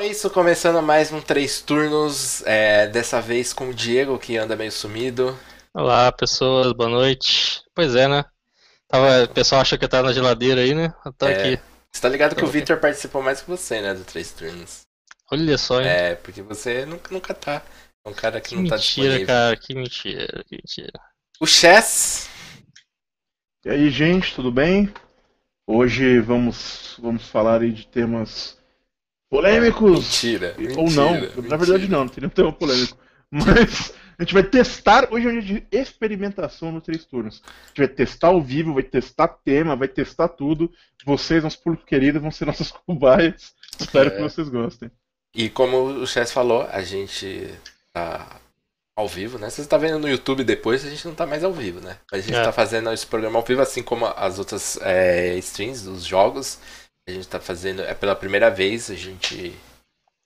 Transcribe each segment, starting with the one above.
é isso, começando mais um Três Turnos, é, dessa vez com o Diego, que anda meio sumido. Olá, pessoas, boa noite. Pois é, né? Tava, o pessoal acha que tá na geladeira aí, né? Eu tô É, aqui. Você tá ligado que o Victor participou mais que você, né, do Três Turnos. Olha só, hein? É, porque você nunca, nunca tá. É um cara que, que não tá mentira, disponível. cara, que mentira, que mentira. O Chess, E aí, gente, tudo bem? Hoje vamos, vamos falar aí de temas polêmicos. mentira, mentira. Ou não, mentira. na verdade não, não tem nenhum tema polêmico. Mas a gente vai testar, hoje é um dia de experimentação no Três Turnos. A gente vai testar ao vivo, vai testar tema, vai testar tudo. Vocês, nossos público queridos, vão ser nossas cobaias. Espero É. que vocês gostem. E como o Chess falou, a gente tá ao vivo, né? Você tá vendo no YouTube depois, a gente não tá mais ao vivo, né? Mas a gente É. tá fazendo esse programa ao vivo, assim como as outras é, streams dos jogos. A gente tá fazendo, é pela primeira vez, a gente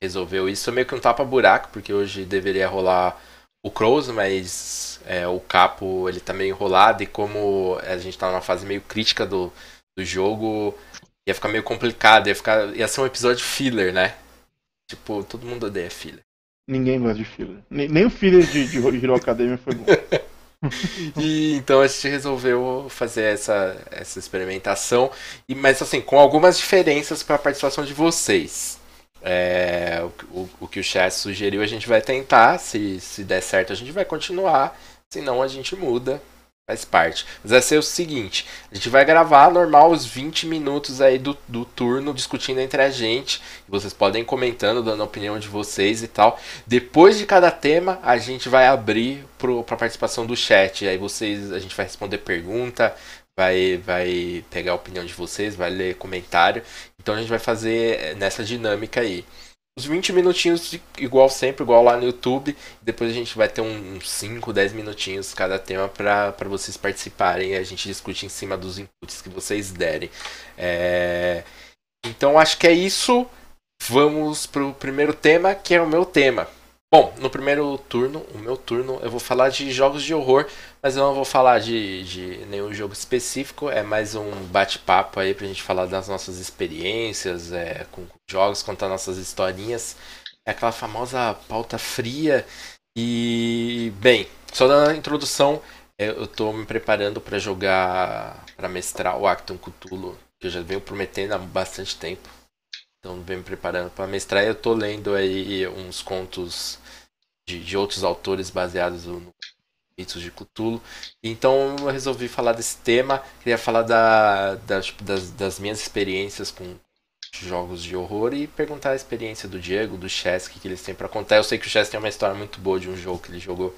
resolveu isso. Meio que um tapa-buraco, porque hoje deveria rolar o Crows, mas é, o Capo ele tá meio enrolado e como a gente tá numa fase meio crítica do, do jogo, ia ficar meio complicado, ia, ficar, ia ser um episódio filler, né? Tipo, todo mundo odeia filler. Ninguém gosta de filler. Nem, nem o filler de, de Hero Academia foi bom. E então a gente resolveu fazer essa, essa experimentação, e, mas assim, com algumas diferenças para a participação de vocês. É, o, o, o que o chat sugeriu a gente vai tentar, se, se der certo a gente vai continuar, senão a gente muda, faz parte. Mas vai ser o seguinte, a gente vai gravar normal os 20 minutos aí do, do turno discutindo entre a gente, vocês podem ir comentando, dando a opinião de vocês e tal. Depois de cada tema, a gente vai abrir para participação do chat. Aí vocês, a gente vai responder pergunta, vai, vai pegar a opinião de vocês, vai ler comentário. Então a gente vai fazer eh, nessa dinâmica aí. Os 20 minutinhos, de- igual sempre, igual lá no YouTube. Depois a gente vai ter uns 5, 10 minutinhos cada tema para vocês participarem. E a gente discute em cima dos inputs que vocês derem. É, Então acho que é isso. Vamos pro primeiro tema, que é o meu tema. Bom, no primeiro turno, o meu turno, eu vou falar de jogos de horror, mas eu não vou falar de, de nenhum jogo específico, é mais um bate-papo aí pra gente falar das nossas experiências é, com jogos, contar nossas historinhas. É aquela famosa pauta fria. E, bem, só dando a introdução, é, eu tô me preparando pra jogar, pra mestrar o Acton Cthulhu, que eu já venho prometendo há bastante tempo. Então venho me preparando para mestrar. Eu tô lendo aí uns contos de, de outros autores baseados no mitos de Cthulhu. Então eu resolvi falar desse tema. Queria falar da, da- tipo, das, das minhas experiências com jogos de horror e perguntar a experiência do Diego, do Chess, o que, que eles têm para contar. Eu sei que o Chess tem uma história muito boa de um jogo que ele jogou.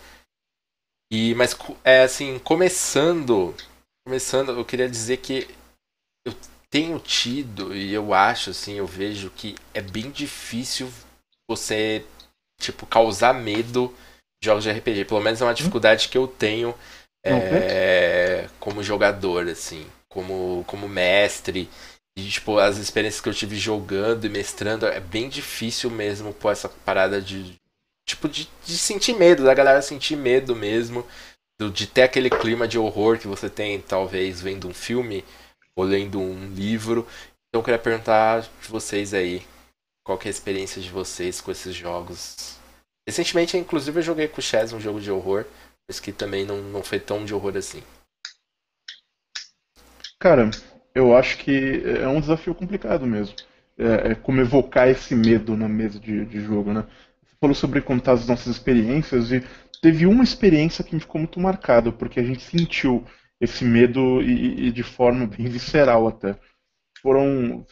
E mas é assim, começando, começando, eu queria dizer que eu tenho tido e eu acho assim, eu vejo que é bem difícil você tipo causar medo de jogos de RPG. Pelo menos é uma dificuldade que eu tenho é, como jogador assim, como como mestre. E, tipo, as experiências que eu tive jogando e mestrando, é bem difícil mesmo pôr essa parada de. Tipo, de, de sentir medo, da galera sentir medo mesmo. do- de ter aquele clima de horror que você tem, talvez, vendo um filme ou lendo um livro. Então eu queria perguntar de vocês aí, qual é a experiência de vocês com esses jogos? Recentemente, inclusive, eu joguei com o Chaz um jogo de horror, mas que também não, não foi tão de horror assim. Cara, eu acho que é um desafio complicado mesmo. É, é como evocar esse medo na mesa de, de jogo, né? Você falou sobre contar as nossas experiências e teve uma experiência que me ficou muito marcada, porque a gente sentiu esse medo e, e de forma bem visceral até. Foram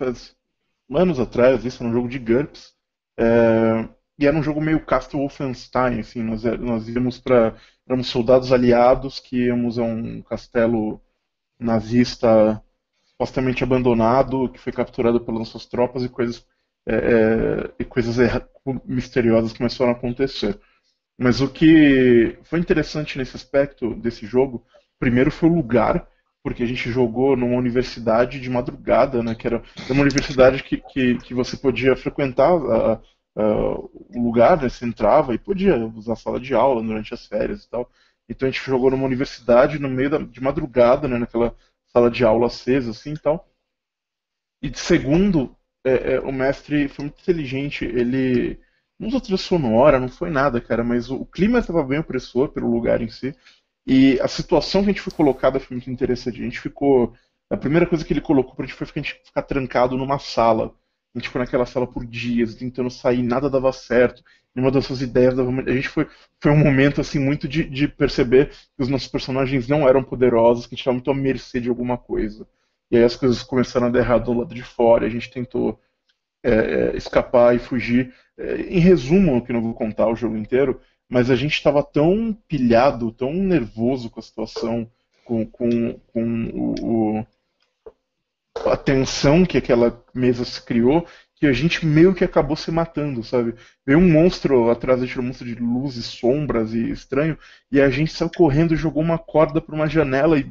anos atrás, isso era um jogo de GURPS, é, e era um jogo meio Castle Wolfenstein, assim, nós, é- nós íamos para éramos soldados aliados que íamos a um castelo nazista supostamente abandonado, que foi capturado pelas nossas tropas e coisas, é, e coisas misteriosas começaram a acontecer. Mas o que foi interessante nesse aspecto desse jogo, primeiro foi o lugar, porque a gente jogou numa universidade de madrugada, né, que era uma universidade que, que, que você podia frequentar a- a- o lugar, né, você entrava e podia usar a sala de aula durante as férias e tal. Então a gente jogou numa universidade no meio da, de madrugada, né, naquela sala de aula acesa, assim, e tal. E segundo, é, é, o mestre foi muito inteligente. Ele não usou trilha sonora, não foi nada, cara, mas o, o clima estava bem opressor pelo lugar em si. E a situação que a gente foi colocada foi muito interessante. A gente ficou. A primeira coisa que ele colocou pra gente foi a gente ficar trancado numa sala. A gente ficou naquela sala por dias, tentando sair, nada dava certo. Nenhuma das suas ideias dava. A gente foi, foi um momento assim muito de, de perceber que os nossos personagens não eram poderosos, que a gente estava muito à mercê de alguma coisa. E aí as coisas começaram a dar errado do lado de fora, a gente tentou é, é, escapar e fugir. É, em resumo, que não vou contar o jogo inteiro, mas a gente estava tão pilhado, tão nervoso com a situação, com, com, com o, o, a tensão que aquela mesa se criou, que a gente meio que acabou se matando, sabe? Veio um monstro atrás gente, um monstro de luzes, sombras e estranho, e a gente saiu correndo, jogou uma corda para uma janela e,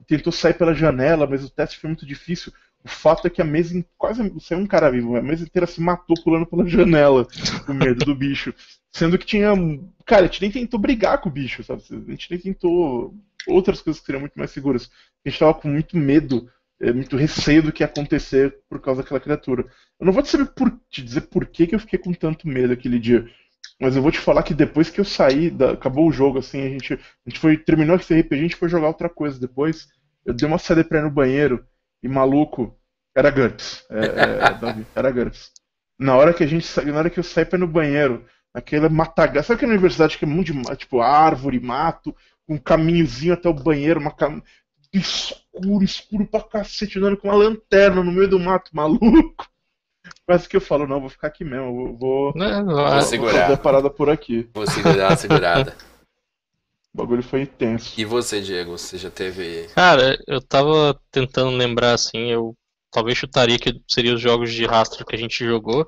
e, tentou sair pela janela, mas o teste foi muito difícil. O fato é que a mesa quase saiu um cara vivo, a mesa inteira se matou pulando pela janela, com medo do bicho. Sendo que tinha. Cara, a gente nem tentou brigar com o bicho, sabe? A gente nem tentou outras coisas que seriam muito mais seguras. A gente tava com muito medo, é, muito receio do que ia acontecer por causa daquela criatura. Eu não vou te, saber por, te dizer por que, que eu fiquei com tanto medo aquele dia. Mas eu vou te falar que depois que eu saí, da, acabou o jogo, assim, a gente, a gente foi, terminou esse RPG, a gente foi jogar outra coisa depois. Eu dei uma saída pra ir no banheiro e maluco, era GURPS. É, é, Davi, era GURPS. Na hora que a gente na hora que eu saí pra ir no banheiro, Aquela matagal. Sabe aquela universidade que é muito de tipo árvore, mato, um caminhozinho até o banheiro, uma cam... escuro, escuro pra cacete, andando com uma lanterna no meio do mato, maluco. Quase que eu falo, não, vou ficar aqui mesmo, vou, não, não, vou, segurar. fazer a parada por aqui. Vou segurar a segurada. o bagulho foi intenso. E você, Diego, você já teve. Cara, eu tava tentando lembrar assim, eu talvez chutaria que seriam os jogos de rastro que a gente jogou.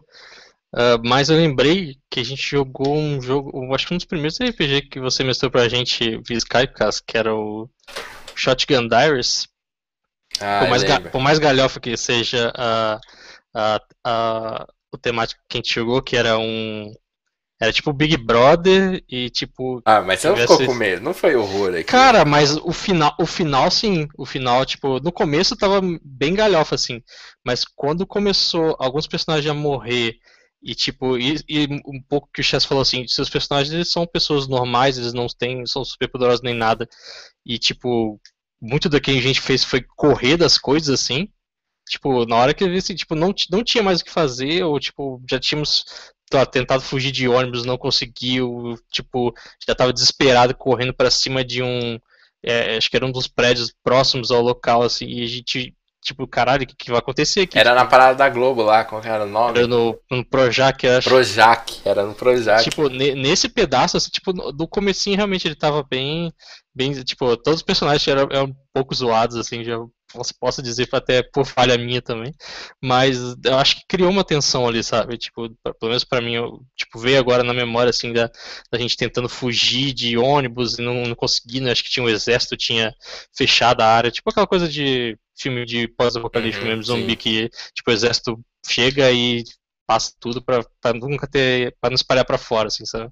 Uh, mas eu lembrei que a gente jogou um jogo, acho que um dos primeiros RPG que você mostrou pra gente via Skypecast, que era o Shotgun Diaries. Ah, por, mais por mais galhofa que seja a, a, a, o temático que a gente jogou, que era um. Era tipo Big Brother e tipo. Ah, mas você não ficou com medo, não foi horror aqui. Cara, mas o final, o final sim. O final, tipo, no começo tava bem galhofa, assim. Mas quando começou alguns personagens a morrer e tipo, e, e, um pouco que o Chess falou assim, seus personagens eles são pessoas normais, eles não têm, são super poderosos nem nada. E tipo, muito do que a gente fez foi correr das coisas assim. Tipo, na hora que eu vi assim, tipo, não, não tinha mais o que fazer, ou tipo, já tínhamos tentado fugir de ônibus, não conseguiu, tipo, já tava desesperado correndo para cima de um. É, acho que era um dos prédios próximos ao local, assim, e a gente tipo, caralho, o que, que, vai acontecer aqui? Era na parada da Globo lá, qual era o nome? Era no, no Projac, acho. Projac, era no Projac. Tipo, nesse pedaço, assim, tipo, do comecinho realmente ele tava bem, bem, tipo, todos os personagens eram, eram um pouco zoados, assim, já posso dizer até por falha minha também, mas eu acho que criou uma tensão ali, sabe? Tipo, pelo menos para mim, eu, tipo, veio agora na memória assim da, da gente tentando fugir de ônibus e não, não conseguindo, acho que tinha um exército, tinha fechado a área, tipo aquela coisa de filme de pós-apocalíptico uhum, mesmo, zumbi sim. que tipo o exército chega e passa tudo para nunca ter para não espalhar para fora, assim, sabe?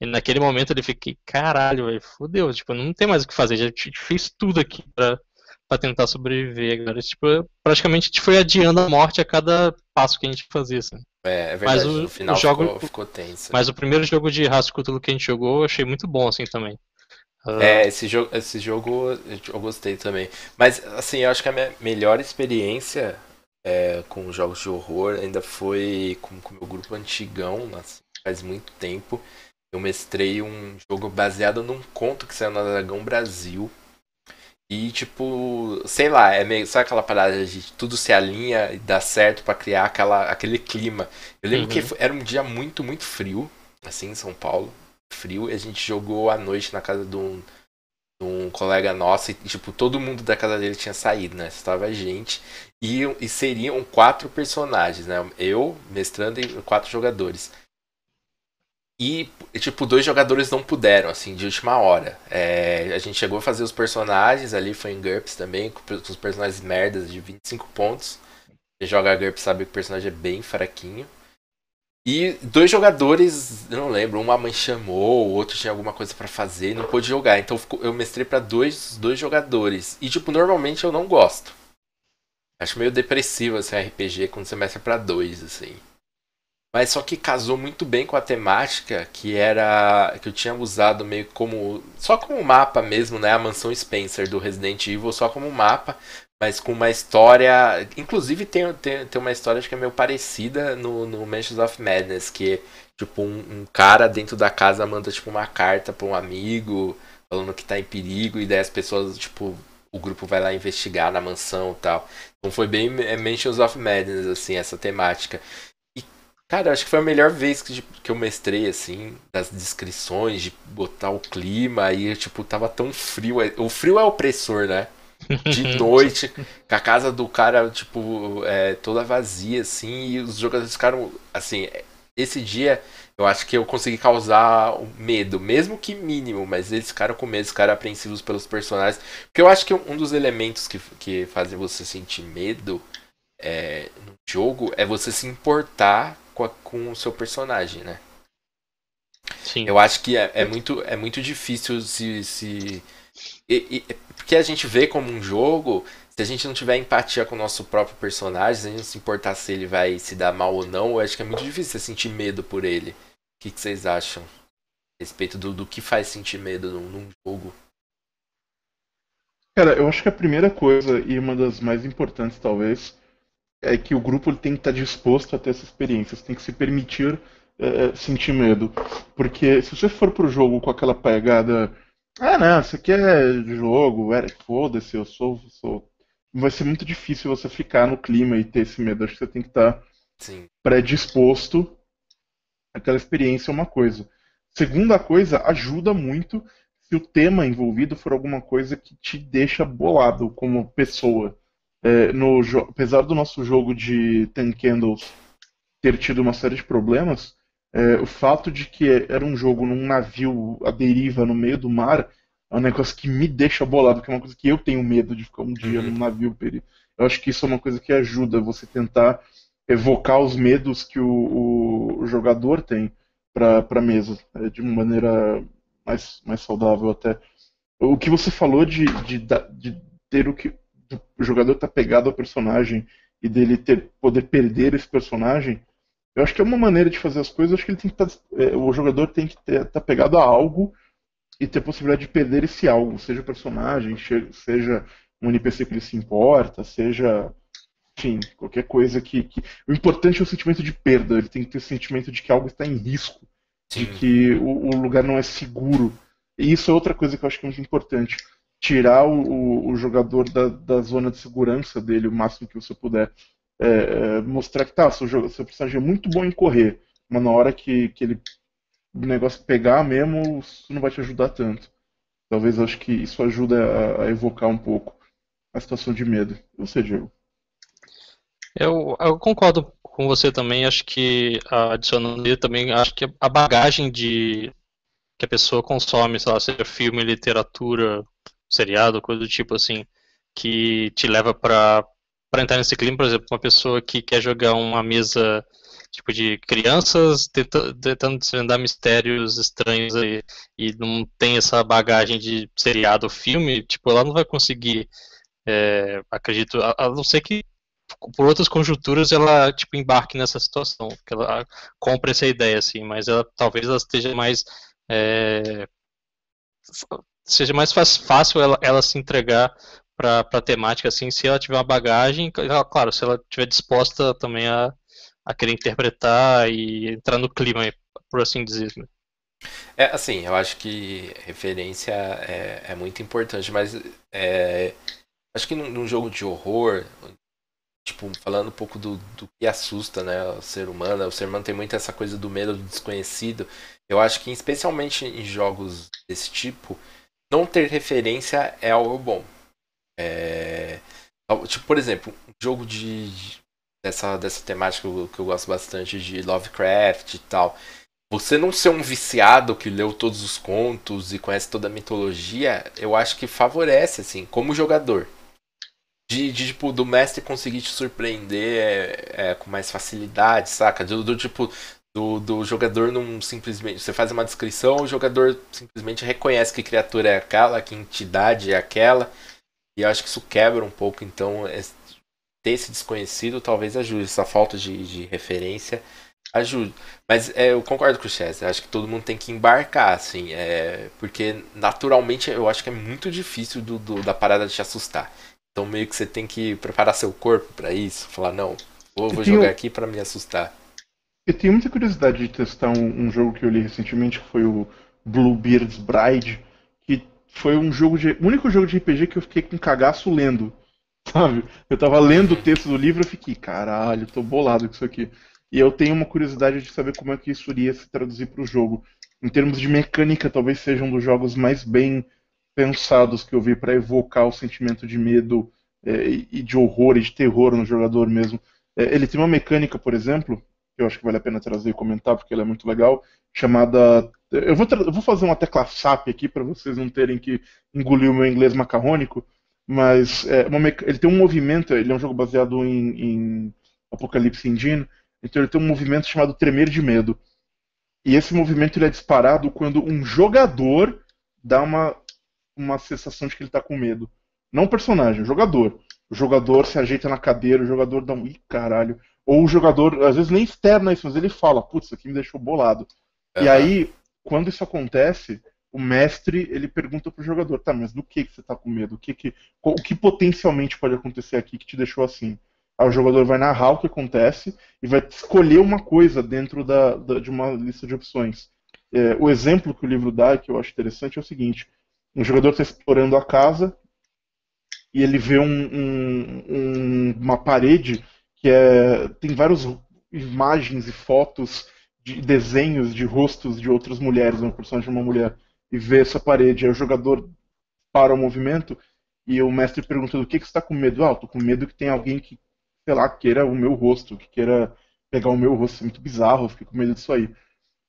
E naquele momento ele fiquei, caralho, velho, fodeu, tipo, não tem mais o que fazer, já fez tudo aqui para para tentar sobreviver. Agora, tipo, praticamente a gente foi adiando a morte a cada passo que a gente fazia, assim. É, é verdade, mas o, no final o jogo, ficou, ficou, tenso. Mas o primeiro jogo de Cthulhu que a gente jogou, eu achei muito bom, assim, também. Uh... É, esse jogo, esse jogo eu gostei também. Mas, assim, eu acho que a minha melhor experiência é, com jogos de horror ainda foi com o meu grupo antigão, assim, faz muito tempo. Eu mestrei um jogo baseado num conto que saiu na Dragão Brasil, e, tipo, sei lá, é meio. Sabe aquela parada de tudo se alinha e dá certo para criar aquela, aquele clima? Eu lembro uhum. que era um dia muito, muito frio, assim, em São Paulo. Frio, e a gente jogou à noite na casa de um, de um colega nosso, e, tipo, todo mundo da casa dele tinha saído, né? Estava a gente. E, e seriam quatro personagens, né? Eu, mestrando e quatro jogadores. E, tipo, dois jogadores não puderam, assim, de última hora. É, a gente chegou a fazer os personagens ali, foi em GURPS também, com os personagens merdas de 25 pontos. Quem joga GURPS sabe que o personagem é bem fraquinho. E dois jogadores, eu não lembro, uma mãe chamou, o outro tinha alguma coisa para fazer e não pôde jogar. Então eu mestrei para dois, dois jogadores. E, tipo, normalmente eu não gosto. Acho meio depressivo assim RPG quando você mexe para dois, assim. Mas só que casou muito bem com a temática que era. que eu tinha usado meio como. só como mapa mesmo, né? A mansão Spencer do Resident Evil, só como mapa, mas com uma história. Inclusive tem, tem, tem uma história que é meio parecida no, no Mansions of Madness, que tipo um, um, cara dentro da casa manda tipo uma carta para um amigo falando que tá em perigo, e daí as pessoas, tipo, o grupo vai lá investigar na mansão e tal. Então foi bem é, Mansions of Madness, assim, essa temática. Cara, acho que foi a melhor vez que, que eu mestrei, assim, das descrições, de botar o clima, e, tipo, tava tão frio. É, o frio é opressor, né? De noite, com a casa do cara, tipo, é, toda vazia, assim, e os jogadores ficaram, assim, esse dia eu acho que eu consegui causar medo, mesmo que mínimo, mas eles ficaram com medo, ficaram apreensivos pelos personagens. Porque eu acho que um dos elementos que, que fazem você sentir medo é, no jogo é você se importar com, a, com o seu personagem, né? Sim. Eu acho que é, é muito, é muito difícil se. se e, e, porque a gente vê como um jogo, se a gente não tiver empatia com o nosso próprio personagem, se a gente não se importar se ele vai se dar mal ou não, eu acho que é muito difícil você sentir medo por ele. O que, que vocês acham a respeito do, do que faz sentir medo num, num jogo? Cara, eu acho que a primeira coisa, e uma das mais importantes talvez, é que o grupo tem que estar disposto a ter essa experiência, você tem que se permitir é, sentir medo. Porque se você for pro jogo com aquela pegada, ah não, isso aqui é jogo, é, foda-se, eu sou, sou vai ser muito difícil você ficar no clima e ter esse medo. Acho que você tem que estar Sim. predisposto àquela experiência é uma coisa. Segunda coisa, ajuda muito se o tema envolvido for alguma coisa que te deixa bolado como pessoa. É, no, apesar do nosso jogo de Ten Candles ter tido uma série de problemas, é, o fato de que era um jogo num navio à deriva no meio do mar é um negócio que me deixa bolado, que é uma coisa que eu tenho medo de ficar um dia uhum. num navio perigo. Eu acho que isso é uma coisa que ajuda você tentar evocar os medos que o, o jogador tem para a mesa, é, de uma maneira mais, mais saudável até. O que você falou de, de, de ter o que o jogador estar tá pegado ao personagem e dele ter poder perder esse personagem, eu acho que é uma maneira de fazer as coisas. Eu acho que ele tem que tá, é, o jogador tem que estar tá pegado a algo e ter a possibilidade de perder esse algo, seja personagem, seja um NPC que ele se importa, seja. Enfim, qualquer coisa que, que. O importante é o sentimento de perda, ele tem que ter o sentimento de que algo está em risco, Sim. de que o, o, lugar não é seguro. E isso é outra coisa que eu acho que é muito importante. Tirar o, o, jogador da, da zona de segurança dele o máximo que você puder. É, é, mostrar que tá, seu, seu personagem é muito bom em correr, mas na hora que, que ele o negócio pegar mesmo, isso não vai te ajudar tanto. Talvez acho que isso ajuda a, a evocar um pouco a situação de medo. Você, Diego? Eu, eu concordo com você também. Acho que adicionando ali também, acho que a bagagem de que a pessoa consome, sei lá, seja filme, literatura, seriado, coisa do tipo assim, que te leva para para entrar nesse clima, por exemplo, uma pessoa que quer jogar uma mesa tipo de crianças tenta, tentando desvendar mistérios estranhos aí, e não tem essa bagagem de seriado filme, tipo, ela não vai conseguir, é, acredito, a, a, não ser que por outras conjunturas ela tipo embarque nessa situação, que ela compre essa ideia assim, mas ela talvez ela esteja mais é, seja mais fácil ela, ela se entregar para a temática assim, se ela tiver uma bagagem, claro, se ela estiver disposta também a a querer interpretar e entrar no clima, por assim dizer. Né? É, assim, eu acho que referência é, é muito importante, mas é, acho que num, num, jogo de horror, tipo, falando um pouco do, do que assusta, né, o ser humano, o ser humano tem muito essa coisa do medo do desconhecido. Eu acho que, especialmente em jogos desse tipo, não ter referência é algo bom. É, tipo, por exemplo, um jogo de, dessa, dessa temática que eu, que eu gosto bastante de Lovecraft e tal. Você não ser um viciado que leu todos os contos e conhece toda a mitologia, eu acho que favorece, assim, como jogador. De, de tipo, do mestre conseguir te surpreender é, é, com mais facilidade, saca? Do, do tipo, do, do jogador não simplesmente. Você faz uma descrição, o jogador simplesmente reconhece que criatura é aquela, que entidade é aquela. E eu acho que isso quebra um pouco, então, ter esse desconhecido talvez ajude, essa falta de, de referência ajude. Mas é, eu concordo com o Chess, acho que todo mundo tem que embarcar, assim, é, porque naturalmente eu acho que é muito difícil do, do, da parada de te assustar. Então meio que você tem que preparar seu corpo para isso, falar, não, vou, vou jogar aqui para me assustar. Eu tenho muita curiosidade de testar um, um, jogo que eu li recentemente, que foi o Bluebeard's Bride, que foi um jogo de. o único jogo de RPG que eu fiquei com cagaço lendo. Sabe? Eu tava lendo o texto do livro e fiquei, caralho, tô bolado com isso aqui. E eu tenho uma curiosidade de saber como é que isso iria se traduzir para o jogo. Em termos de mecânica, talvez seja um dos jogos mais bem pensados que eu vi para evocar o sentimento de medo é, e de horror e de terror no jogador mesmo. É, ele tem uma mecânica, por exemplo, que eu acho que vale a pena trazer e comentar porque ela é muito legal, chamada. Eu vou, eu vou fazer uma tecla SAP aqui para vocês não terem que engolir o meu inglês macarrônico, mas é, uma, ele tem um movimento, ele é um jogo baseado em, em Apocalypse Engine, então ele tem um movimento chamado tremer de medo. E esse movimento ele é disparado quando um jogador dá uma, uma sensação de que ele está com medo. Não o personagem, o jogador. O jogador se ajeita na cadeira, o jogador dá um. Ih, caralho. Ou o jogador, às vezes nem externa isso, mas ele fala, putz, isso aqui me deixou bolado. Uhum. E aí, quando isso acontece, o mestre ele pergunta pro jogador, tá, mas do que, que você tá com medo? O que, que, o que potencialmente pode acontecer aqui que te deixou assim? Aí o jogador vai narrar o que acontece e vai escolher uma coisa dentro da, da de uma lista de opções. É, o exemplo que o livro dá, que eu acho interessante, é o seguinte: um jogador está explorando a casa e ele vê um, um, um, uma parede que é, tem várias imagens e fotos de desenhos de rostos de outras mulheres, uma personagem de uma mulher, e vê essa parede. Aí o jogador para o movimento e o mestre pergunta do que, que você está com medo. Ah, estou com medo que tem alguém que sei lá, queira o meu rosto, que queira pegar o meu rosto. É muito bizarro, eu fico com medo disso aí.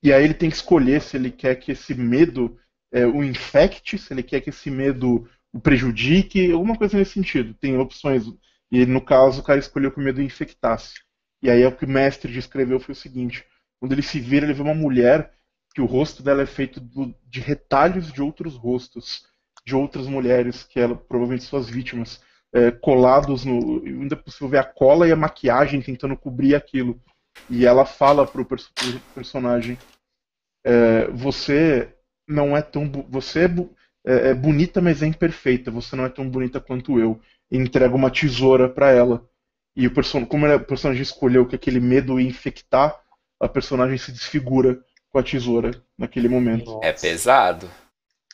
E aí ele tem que escolher se ele quer que esse medo é, o infecte, se ele quer que esse medo o prejudique, alguma coisa nesse sentido. Tem opções. E no caso, o cara escolheu que o medo infectasse. E aí é o que o mestre descreveu foi o seguinte: quando ele se vira, ele vê uma mulher que o rosto dela é feito do, de retalhos de outros rostos, de outras mulheres, que eram provavelmente suas vítimas é, colados no. Ainda é possível ver a cola e a maquiagem tentando cobrir aquilo. E ela fala pro, pro personagem: é, Você não é tão. Você é, é, é, bonita, mas é imperfeita. Você não é tão bonita quanto eu. E entrega uma tesoura para ela. E o person como o personagem escolheu que aquele medo ia infectar, a personagem se desfigura com a tesoura naquele momento. É pesado.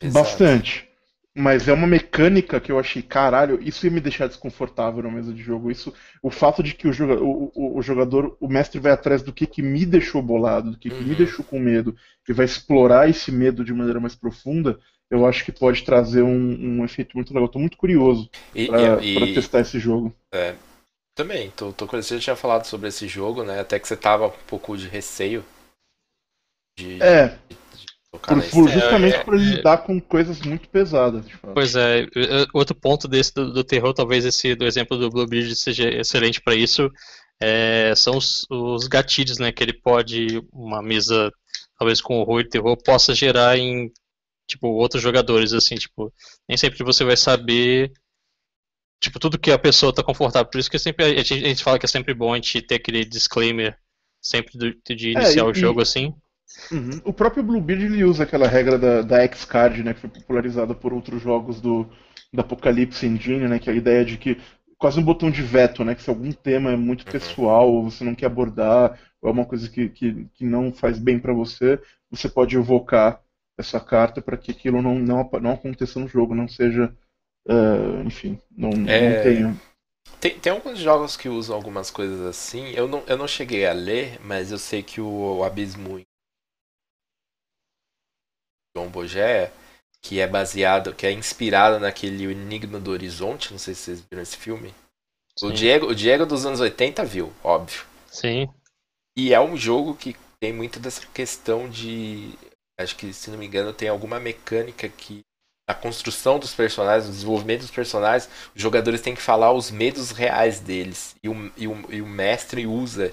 pesado. Bastante. Mas é uma mecânica que eu achei, caralho, isso ia me deixar desconfortável na mesa de jogo. Isso, o fato de que o, joga, o, o, o jogador, o mestre vai atrás do que, que me deixou bolado, do que, uhum. que me uhum. deixou com medo, e vai explorar esse medo de maneira mais profunda, eu acho que pode trazer um, um efeito muito legal. Estou muito curioso para testar esse jogo. É, também, tô, tô curioso. Você já tinha falado sobre esse jogo, né? Até que você tava um pouco de receio. De, é. De por, por, justamente é, por ele é, lidar com coisas muito pesadas. Pois é, outro ponto desse do, do, terror, talvez esse do exemplo do Blue Bridge seja excelente para isso, é, são os, os, gatilhos, né, que ele pode, uma mesa talvez com horror e terror, possa gerar em tipo outros jogadores, assim, tipo, nem sempre você vai saber tipo tudo que a pessoa está confortável. Por isso que sempre a gente, a gente, fala que é sempre bom a gente ter aquele disclaimer sempre do, de é, iniciar é, e, o jogo assim. Uhum. O próprio Bluebeard ele usa aquela regra da, da X-Card, né, que foi popularizada por outros jogos do, da Apocalypse Engine, né, que é a ideia de que quase um botão de veto, né, que se algum tema é muito pessoal ou você não quer abordar ou é uma coisa que, que, que não faz bem para você, você pode evocar essa carta para que aquilo não, não, não aconteça no jogo, não seja, uh, enfim, não, é... não tenha tem, tem alguns jogos que usam algumas coisas assim. Eu não, eu não cheguei a ler, mas eu sei que o, o Abismo João Bogé, que é baseado, que é inspirado naquele Enigma do Horizonte, não sei se vocês viram esse filme. O Diego, o Diego dos anos 80 viu, óbvio. Sim. E é um jogo que tem muito dessa questão de. Acho que, se não me engano, tem alguma mecânica que. A construção dos personagens, o desenvolvimento dos personagens, os jogadores têm que falar os medos reais deles. E o, e o, e o mestre usa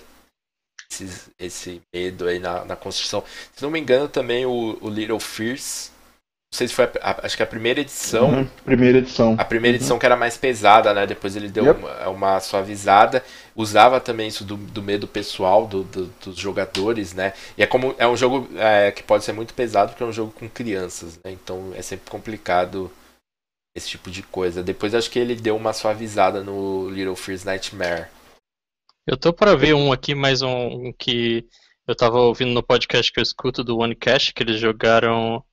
esse, esse medo aí na, na construção. Se não me engano, também o, o Little Fears Não sei se foi a, a, acho que a primeira edição. Uhum, primeira edição. A primeira edição uhum. que era mais pesada, né? Depois ele deu yep. uma, uma, suavizada. Usava também isso do, do medo pessoal do, do, dos jogadores, né? E é como é um jogo é, que pode ser muito pesado porque é um jogo com crianças, né? Então é sempre complicado esse tipo de coisa. Depois acho que ele deu uma suavizada no Little Fears Nightmare. Eu tô para ver um aqui, mais um, um que eu tava ouvindo no podcast que eu escuto do One Cash, que eles jogaram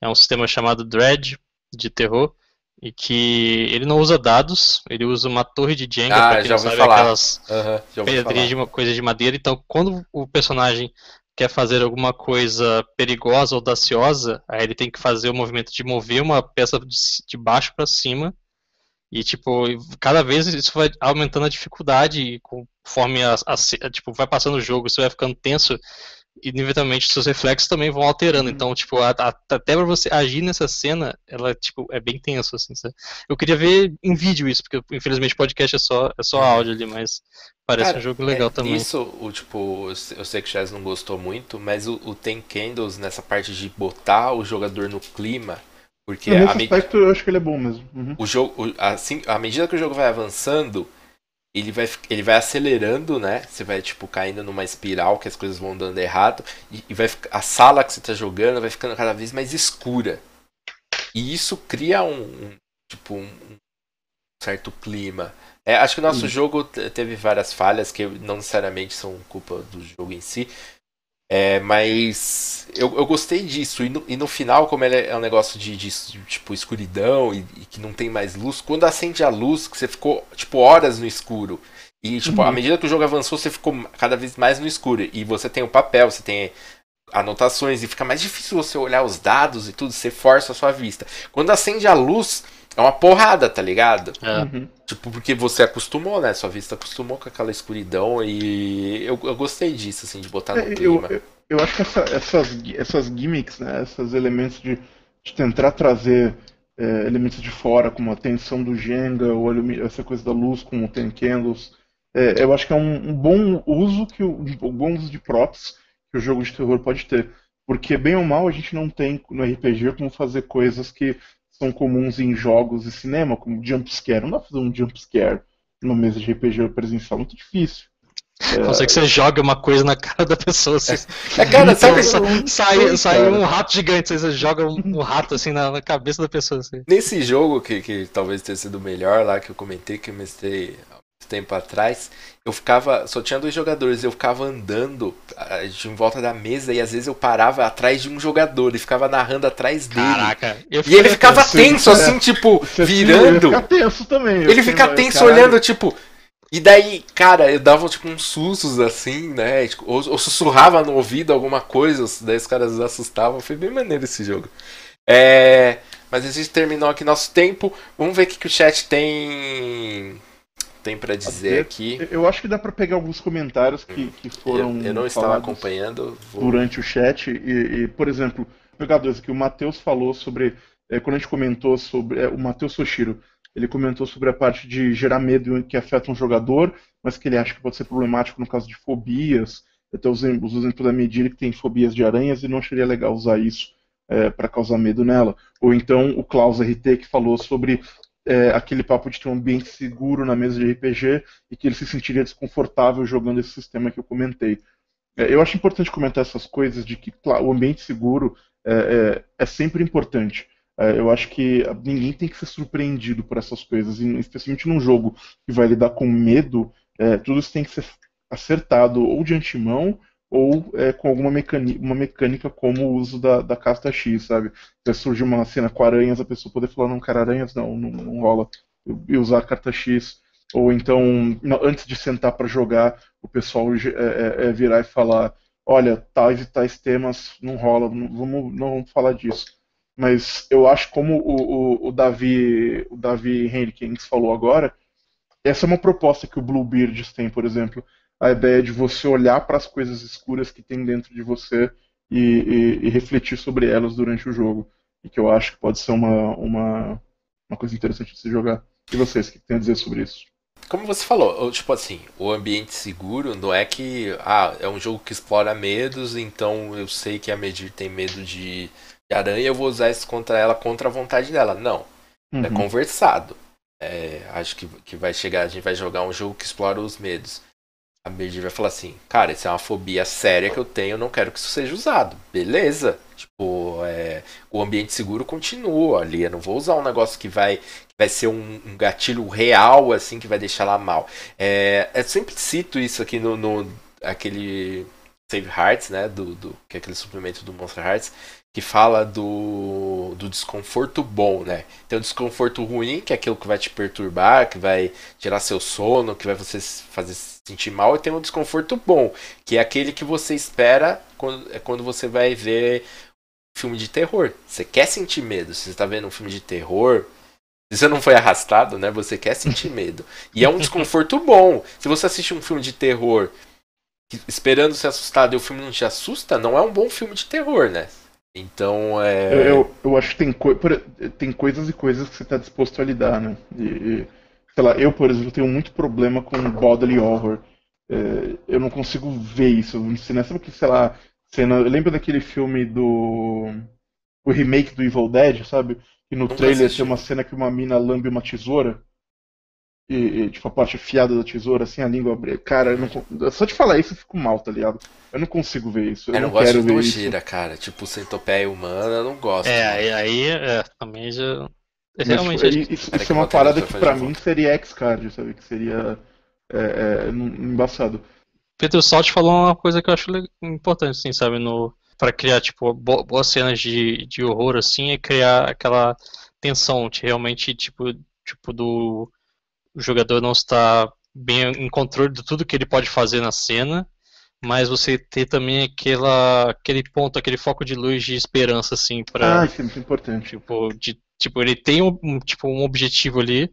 é um sistema chamado Dread de terror e que ele não usa dados, ele usa uma torre de Jenga ah, quem não sabe falar. aquelas uhum, pedrinhas de uma coisa de madeira. Então, quando o personagem quer fazer alguma coisa perigosa ou audaciosa, aí ele tem que fazer o movimento de mover uma peça de baixo para cima. E tipo, cada vez isso vai aumentando a dificuldade e conforme a, a, tipo, vai passando o jogo, você vai ficando tenso inevitavelmente seus reflexos também vão alterando. Uhum. Então, tipo, a, a, até pra você agir nessa cena, ela tipo, é bem tenso, assim. Sabe? Eu queria ver em vídeo isso, porque infelizmente o podcast é só, é só áudio ali, mas parece Cara, um jogo legal é, também. Isso, o, tipo, eu sei que o Chaz não gostou muito, mas o, o Ten Candles, nessa parte de botar o jogador no clima. Porque nesse aspecto eu acho que ele é bom mesmo. Uhum. O jogo, assim, à medida que o jogo vai avançando, ele vai, ele vai acelerando, né? Você vai, tipo, caindo numa espiral que as coisas vão dando errado. E, e vai, a sala que você tá jogando vai ficando cada vez mais escura. E isso cria um, um tipo, um, um, certo clima. É, acho que o nosso jogo teve várias falhas que não necessariamente são culpa do jogo em si. É, mas eu, eu gostei disso. E no, e no final, como ele é um negócio de, de, de tipo escuridão e, e, que não tem mais luz, quando acende a luz, que você ficou tipo horas no escuro. E tipo, uhum. à medida que o jogo avançou, você ficou cada vez mais no escuro. E você tem o papel, você tem anotações, e fica mais difícil você olhar os dados e tudo, você força a sua vista. Quando acende a luz, é uma porrada, tá ligado? É. Uhum. Tipo, porque você acostumou, né? Sua vista acostumou com aquela escuridão e eu, eu gostei disso, assim, de botar no é, clima. Eu, eu acho que essa, essas, essas gimmicks, né? Esses elementos de, de tentar trazer é, elementos de fora, como a tensão do Jenga, ou essa coisa da luz com o Ten Candles, é, eu acho que é um, um, bom uso que o, um bom uso de props que o jogo de terror pode ter. Porque, bem ou mal, a gente não tem no RPG como fazer coisas que são comuns em jogos e cinema, como jumpscare. Não dá pra fazer um jumpscare numa mesa de RPG presencial, muito difícil. É... Não sei que você joga uma coisa na cara da pessoa. Assim. É, cara, sabe? sai, sai um rato gigante, você joga um, um rato assim na, na, cabeça da pessoa. Assim. Nesse jogo, que, que talvez tenha sido o melhor lá, que eu comentei, que eu mestrei tempo atrás, eu ficava. Só tinha dois jogadores, eu ficava andando de em volta da mesa e às vezes eu parava atrás de um jogador e ficava narrando atrás dele. Caraca, e ele ficava tenso, assim, tipo, virando. Ele fica tenso também. Ele fica tenso caralho. olhando, tipo. E daí, cara, eu dava tipo uns sustos assim, né? Tipo, ou, ou, sussurrava no ouvido alguma coisa, daí os caras assustavam. Foi bem maneiro esse jogo. É. Mas a gente terminou aqui nosso tempo. Vamos ver o que, que o chat tem tem para dizer aqui. Eu acho que dá para pegar alguns comentários que, que foram. Eu, eu não estava acompanhando. Vou... Durante o chat. E, e, por exemplo, pegar dois aqui. O Matheus falou sobre. É, quando a gente comentou sobre. É, o Matheus Soshiro. Ele comentou sobre a parte de gerar medo que afeta um jogador, mas que ele acha que pode ser problemático no caso de fobias. Até os, exemplos da Medina que tem fobias de aranhas e não acharia legal usar isso é, para causar medo nela. Ou então o Klaus RT que falou sobre é, aquele papo de ter um ambiente seguro na mesa de RPG e que ele se sentiria desconfortável jogando esse sistema que eu comentei. É, eu acho importante comentar essas coisas de que claro, o ambiente seguro é, é, é sempre importante. É, eu acho que ninguém tem que ser surpreendido por essas coisas, especialmente num jogo que vai lidar com medo, é, tudo isso tem que ser acertado ou de antemão ou é, com alguma mecânica, uma mecânica como o uso da, da casta X, sabe? Se surge uma cena com aranhas, a pessoa poder falar, não, cara, aranhas não, não, não rola, e usar a carta X. Ou então, antes de sentar para jogar, o pessoal é, é, é, virar e falar, olha, tais e tais temas não rola, não vamos, não vamos falar disso. Mas eu acho como o, o, o Davi o Davi falou agora, essa é uma proposta que o Bluebeards tem, por exemplo a ideia de você olhar para as coisas escuras que tem dentro de você e, e, e, refletir sobre elas durante o jogo. E que eu acho que pode ser uma, uma, uma coisa interessante de se jogar. E vocês, o que tem a dizer sobre isso? Como você falou, tipo assim, o ambiente seguro não é que ah, é um jogo que explora medos, então eu sei que a Medir tem medo de aranha eu vou usar isso contra ela contra a vontade dela. Não. É Uhum. conversado. É, acho que, que vai chegar, a gente vai jogar um jogo que explora os medos. A Bird vai falar assim, cara, isso é uma fobia séria que eu tenho, eu não quero que isso seja usado. Beleza. Tipo, é, o ambiente seguro continua ali. Eu não vou usar um negócio que vai, que vai ser um, um gatilho real, assim, que vai deixar ela mal. É, eu sempre cito isso aqui no, no aquele Save Hearts, né? Do, do, que é aquele suplemento do Monster Hearts, que fala do, do desconforto bom, né? Tem o desconforto ruim, que é aquilo que vai te perturbar, que vai tirar seu sono, que vai você fazer se sentir mal, e tem o desconforto bom, que é aquele que você espera quando, é quando você vai ver filme de terror. Você quer sentir medo. Se você está vendo um filme de terror, se você não foi arrastado, né? Você quer sentir medo. E é um desconforto bom. Se você assiste um filme de terror esperando ser assustado e o filme não te assusta, não é um bom filme de terror, né? Então é. Eu, eu, eu acho que tem, por- tem coisas e coisas que você está disposto a lidar, né? E, e, sei lá, eu, por exemplo, tenho muito problema com bodily horror. É, eu não consigo ver isso no cinema. Sabe que, sei lá, cena. Lembra daquele filme do. O remake do Evil Dead, sabe? Que no Nunca trailer assisti. tem uma cena que uma mina lambe uma tesoura. E, e, tipo, a parte afiada da tesoura, assim, a língua abre. Cara, eu não, só de falar isso eu fico mal, tá ligado? Eu não consigo ver isso. Eu, Eu não não gosto quero de ver isso. nojeira, cara. Tipo, centopeia humana, eu não gosto. É, aí, aí é, também já. Mas, Realmente, tipo, acho isso, isso que é uma parada que pra pra mim volta. seria X-Card, sabe? Que seria é, é, embaçado. Peter Salt falou uma coisa que eu acho importante, assim, sabe, no para criar tipo bo- boas cenas de, de horror assim, é criar aquela tensão de realmente tipo tipo do o jogador não estar bem em controle de tudo que ele pode fazer na cena, mas você ter também aquela aquele ponto, aquele foco de luz de esperança assim para Ah, isso é muito importante. tipo de tipo ele tem um, tipo um objetivo ali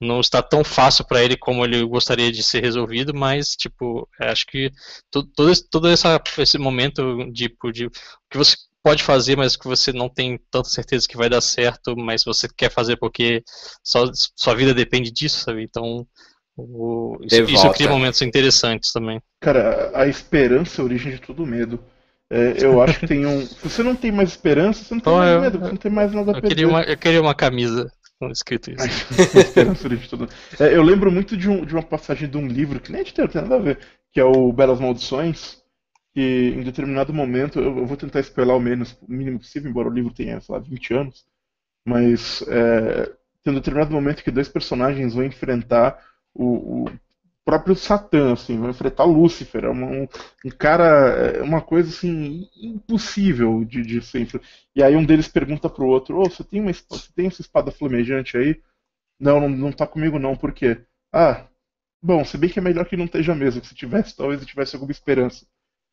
não está tão fácil para ele como ele gostaria de ser resolvido, mas tipo, acho que to- todo esse, todo essa, esse momento de, tipo, de que você pode fazer, mas que você não tem tanta certeza que vai dar certo, mas você quer fazer porque só, sua vida depende disso, sabe? Então, o- isso, isso cria momentos interessantes também. Cara, a esperança é a origem de todo medo. É, eu acho que tem um. Se você não tem mais esperança, você não tem Então, mais eu- medo, você não tem mais nada a Eu perder. queria uma, eu queria uma camisa com escrito isso. A esperança é a origem de todo É, eu lembro muito de, um- de uma passagem de um livro, que nem é de terror, tem nada a ver, que é o Belas Maldições, que em determinado momento, eu, eu vou tentar spoiler o menos, o mínimo possível, embora o livro tenha, sei lá, 20 anos, mas é, tem um determinado momento que dois personagens vão enfrentar o, o próprio Satã, assim, vão enfrentar Lúcifer, é um, um cara, é uma coisa assim, impossível de, de ser E aí um deles pergunta pro outro, ô, você tem uma você tem essa espada flamejante aí? Não, não, não tá comigo não, por quê? Ah, bom, se bem que é melhor que não esteja mesmo, que se tivesse, talvez eu tivesse alguma esperança.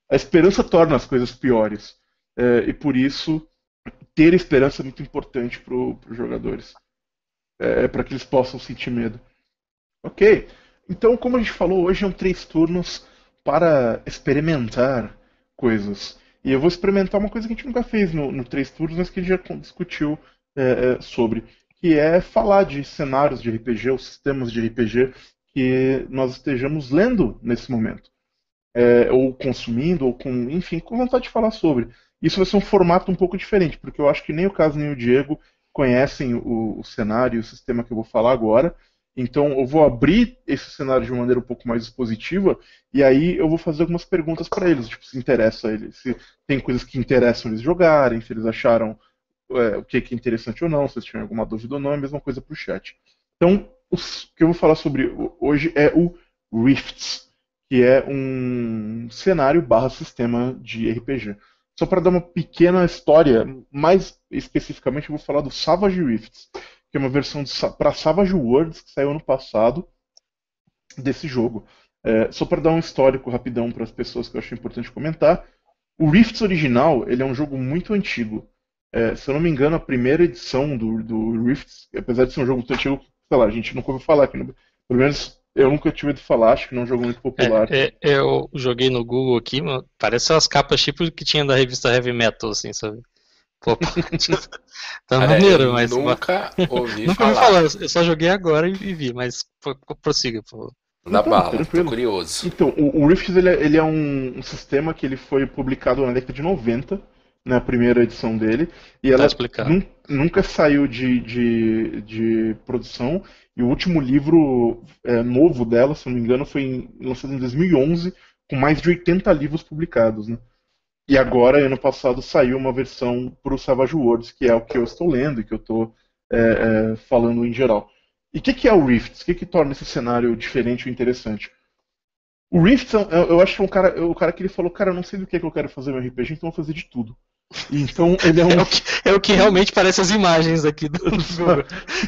A esperança torna as coisas piores. É, e por isso, ter esperança é muito importante para os jogadores. É, para que eles possam sentir medo. Ok. Então, como a gente falou, hoje é um três turnos para experimentar coisas. E eu vou experimentar uma coisa que a gente nunca fez no, no três turnos, mas que a gente já discutiu é, é, sobre, que é falar de cenários de RPG, ou sistemas de RPG que nós estejamos lendo nesse momento é, ou consumindo, ou com, enfim, com vontade de falar sobre. Isso vai ser um formato um pouco diferente, porque eu acho que nem o Caso nem o Diego conhecem o, o cenário e o sistema que eu vou falar agora. Então eu vou abrir esse cenário de uma maneira um pouco mais expositiva e aí eu vou fazer algumas perguntas para eles, tipo, se interessa eles, se tem coisas que interessam eles jogarem, se eles acharam é, o que é interessante ou não, se eles tiverem alguma dúvida ou não, é a mesma coisa para o chat. Então, o que eu vou falar sobre hoje é o Rifts, que é um cenário barra sistema de RPG. Só para dar uma pequena história, mais especificamente eu vou falar do Savage Rifts, que é uma versão para Savage Worlds que saiu ano passado desse jogo. É, só para dar um histórico rapidão para as pessoas que eu achei importante comentar, o Rifts original ele é um jogo muito antigo. É, se eu não me engano, a primeira edição do, do Rifts, apesar de ser um jogo muito antigo, sei lá, a gente nunca ouviu falar aqui. Pelo menos eu nunca tive ouvido falar, acho que não é um jogo muito popular. É, é, eu joguei no Google aqui, mano, parece as capas tipo que tinha da revista Heavy Metal, assim, sabe? Pô, pô, tá Cara, maneiro, eu mas. nunca ouvi Nunca falar. falar, eu só joguei agora e, vi, mas pô, prossiga, pô. Na Então, bala, tô curioso. Então, o, o Rifts ele é, ele é um, um sistema que ele foi publicado na década de 90 na primeira edição dele, e ela nun, nunca saiu de, de, de, produção, e o último livro é, novo dela, se não me engano, foi em, lançado em 2011, com mais de 80 livros publicados, né? E agora, ano passado, saiu uma versão para o Savage Worlds, que é o que eu estou lendo e que eu estou é, é, falando em geral. E o que, que, é o Rifts? O que, que torna esse cenário diferente e interessante? O Rifts, eu acho que é um cara, o cara que ele falou, cara, eu não sei do que, que eu quero fazer meu RPG, então eu vou fazer de tudo. Então ele é um. É o que, é o que realmente parece as imagens aqui do jogo.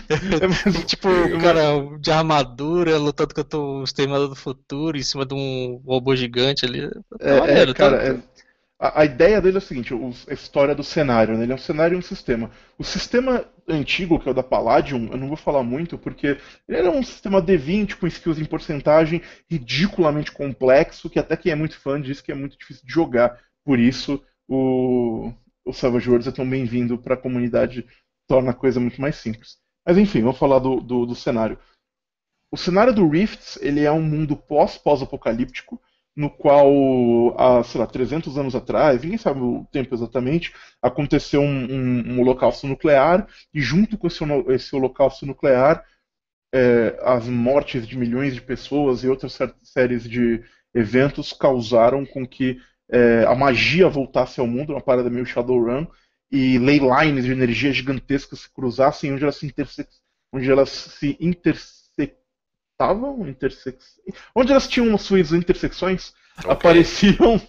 É, tipo, o cara de armadura lutando contra o Exterminador do Futuro em cima de um robô gigante ali. É, é cara, é, a, a, ideia dele é o seguinte: o, a história do cenário, né? Ele é um cenário e um sistema. O sistema antigo, que é o da Palladium, eu não vou falar muito, porque ele era um sistema D20 com skills em porcentagem ridiculamente complexo, que até quem é muito fã diz que é muito difícil de jogar. Por isso o, o Savage Worlds é tão bem-vindo para a comunidade, torna a coisa muito mais simples. Mas enfim, vamos falar do, do, do cenário. O cenário do Rifts ele é um mundo pós-pós-apocalíptico, no qual, há, sei lá, 300 anos atrás, ninguém sabe o tempo exatamente, aconteceu um, um, um holocausto nuclear, e junto com esse, esse holocausto nuclear, é, as mortes de milhões de pessoas e outras séries de eventos causaram com que é, a magia voltasse ao mundo, uma parada meio Shadowrun, e ley lines de energia gigantescas se cruzassem onde elas se, interse onde elas se intersectavam, intersex onde elas tinham suas intersecções, okay. apareciam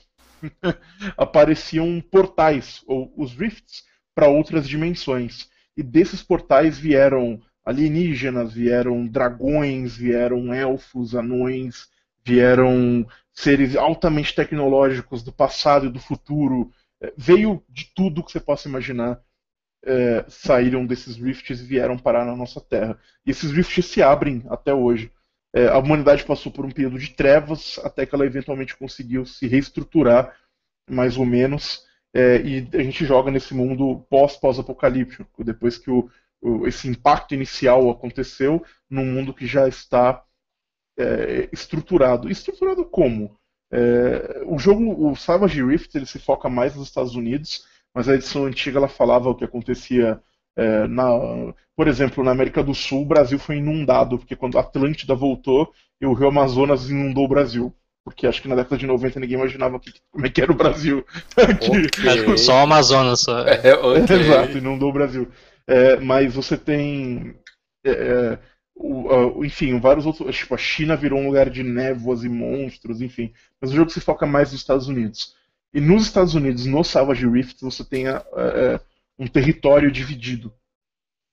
apareciam portais, ou os rifts, para outras dimensões. E desses portais vieram alienígenas, vieram dragões, vieram elfos, anões, vieram seres altamente tecnológicos do passado e do futuro. É, veio de tudo que você possa imaginar. É, saíram desses rifts e vieram parar na nossa Terra. E esses rifts se abrem até hoje. É, a humanidade passou por um período de trevas até que ela eventualmente conseguiu se reestruturar, mais ou menos. É, e a gente joga nesse mundo pós-pós-apocalíptico, depois que o, o, esse impacto inicial aconteceu, num mundo que já está é, estruturado. Estruturado como? É, o jogo, o Savage Rift, ele se foca mais nos Estados Unidos, mas a edição antiga ela falava o que acontecia é, na, por exemplo, na América do Sul, o Brasil foi inundado, porque quando a Atlântida voltou e o Rio Amazonas inundou o Brasil. Porque acho que na década de 90 ninguém imaginava que, como é que era o Brasil. Okay. Só o Amazonas. Só. É, okay. Exato, inundou o Brasil. É, mas você tem é, é o, uh, enfim, vários outros. Tipo, a China virou um lugar de névoas e monstros, enfim. Mas o jogo se foca mais nos Estados Unidos. E nos Estados Unidos, no Savage Rift, você tem um território dividido.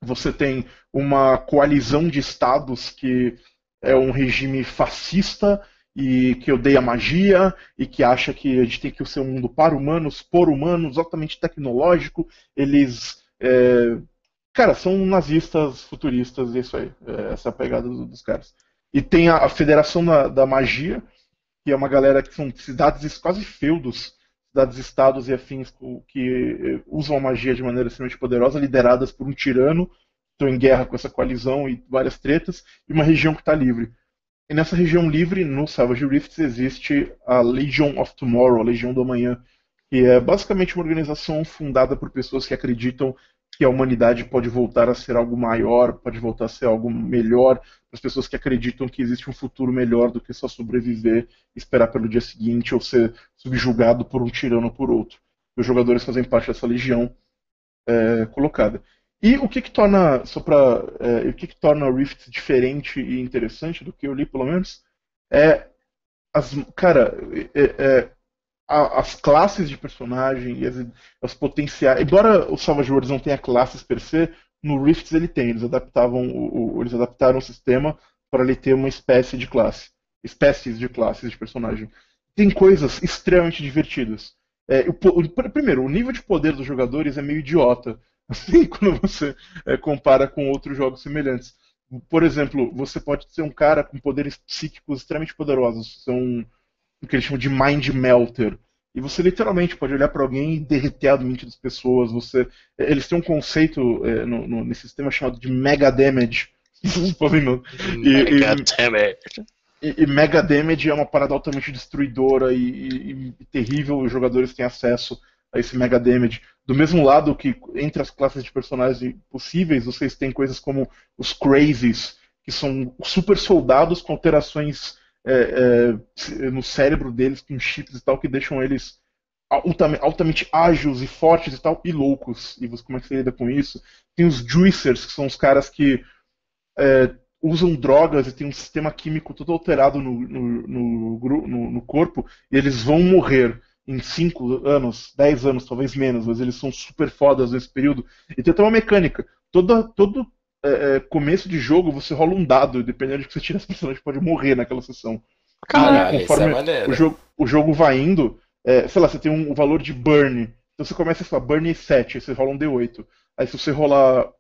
Você tem uma coalizão de estados que é um regime fascista e que odeia magia e que acha que a gente tem que ser um mundo para humanos, por humanos, altamente tecnológico. Eles é, Cara, são nazistas futuristas, é isso aí. É, essa é a pegada dos caras. E tem a, a Federação da, da, Magia, que é uma galera que são cidades quase feudos, cidades-estados e afins que eh, usam a magia de maneira extremamente poderosa, lideradas por um tirano, estão em guerra com essa coalizão e várias tretas, e uma região que está livre. E nessa região livre, no Savage Rifts, existe a Legion of Tomorrow, a Legião do Amanhã, que é basicamente uma organização fundada por pessoas que acreditam que a humanidade pode voltar a ser algo maior, pode voltar a ser algo melhor, as pessoas que acreditam que existe um futuro melhor do que só sobreviver, esperar pelo dia seguinte ou ser subjugado por um tirano ou por outro. Os jogadores fazem parte dessa legião é, colocada. E o que, que torna, só para, é, o que, que torna Rift diferente e interessante do que eu li, pelo menos, é as, cara, é, é a, as classes de personagem e as, as potenciais. Embora o Savage Worlds não tenha classes per se, no Rifts ele tem. Eles adaptavam o, o, eles adaptaram o sistema para ele ter uma espécie de classe, espécies de classes de personagem. Tem coisas extremamente divertidas. É, o, primeiro, o nível de poder dos jogadores é meio idiota, assim, quando você é, compara com outros jogos semelhantes. Por exemplo, você pode ser um cara com poderes psíquicos extremamente poderosos. São o que eles chamam de mind melter. E você literalmente pode olhar para alguém e derreter a mente das pessoas. Você, eles têm um conceito é, no, no, nesse sistema chamado de mega damage. mega damage. E, e, mega damage é uma parada altamente destruidora e, e, e terrível. Os jogadores têm acesso a esse Mega Damage. Do mesmo lado que entre as classes de personagens possíveis, vocês têm coisas como os Crazies, que são super soldados com alterações é, é, no cérebro deles, com chips e tal, que deixam eles altamente, altamente ágeis e fortes e tal, e loucos. E você, como é que você lida com isso? Tem os Juicers, que são os caras que é, usam drogas e tem um sistema químico todo alterado no, no, no, no corpo, e eles vão morrer em 5 anos, 10 anos, talvez menos, mas eles são super fodas nesse período. E tem até uma mecânica. Todo, todo é, é, começo de jogo você rola um dado, dependendo de que você tira, esse personagem pode morrer naquela sessão. Caralho, conforme é o, jogo, o jogo vai indo, é, sei lá, você tem um, valor de burn. Então você começa a falar burn 7, aí você rola um D8. Aí se você rolar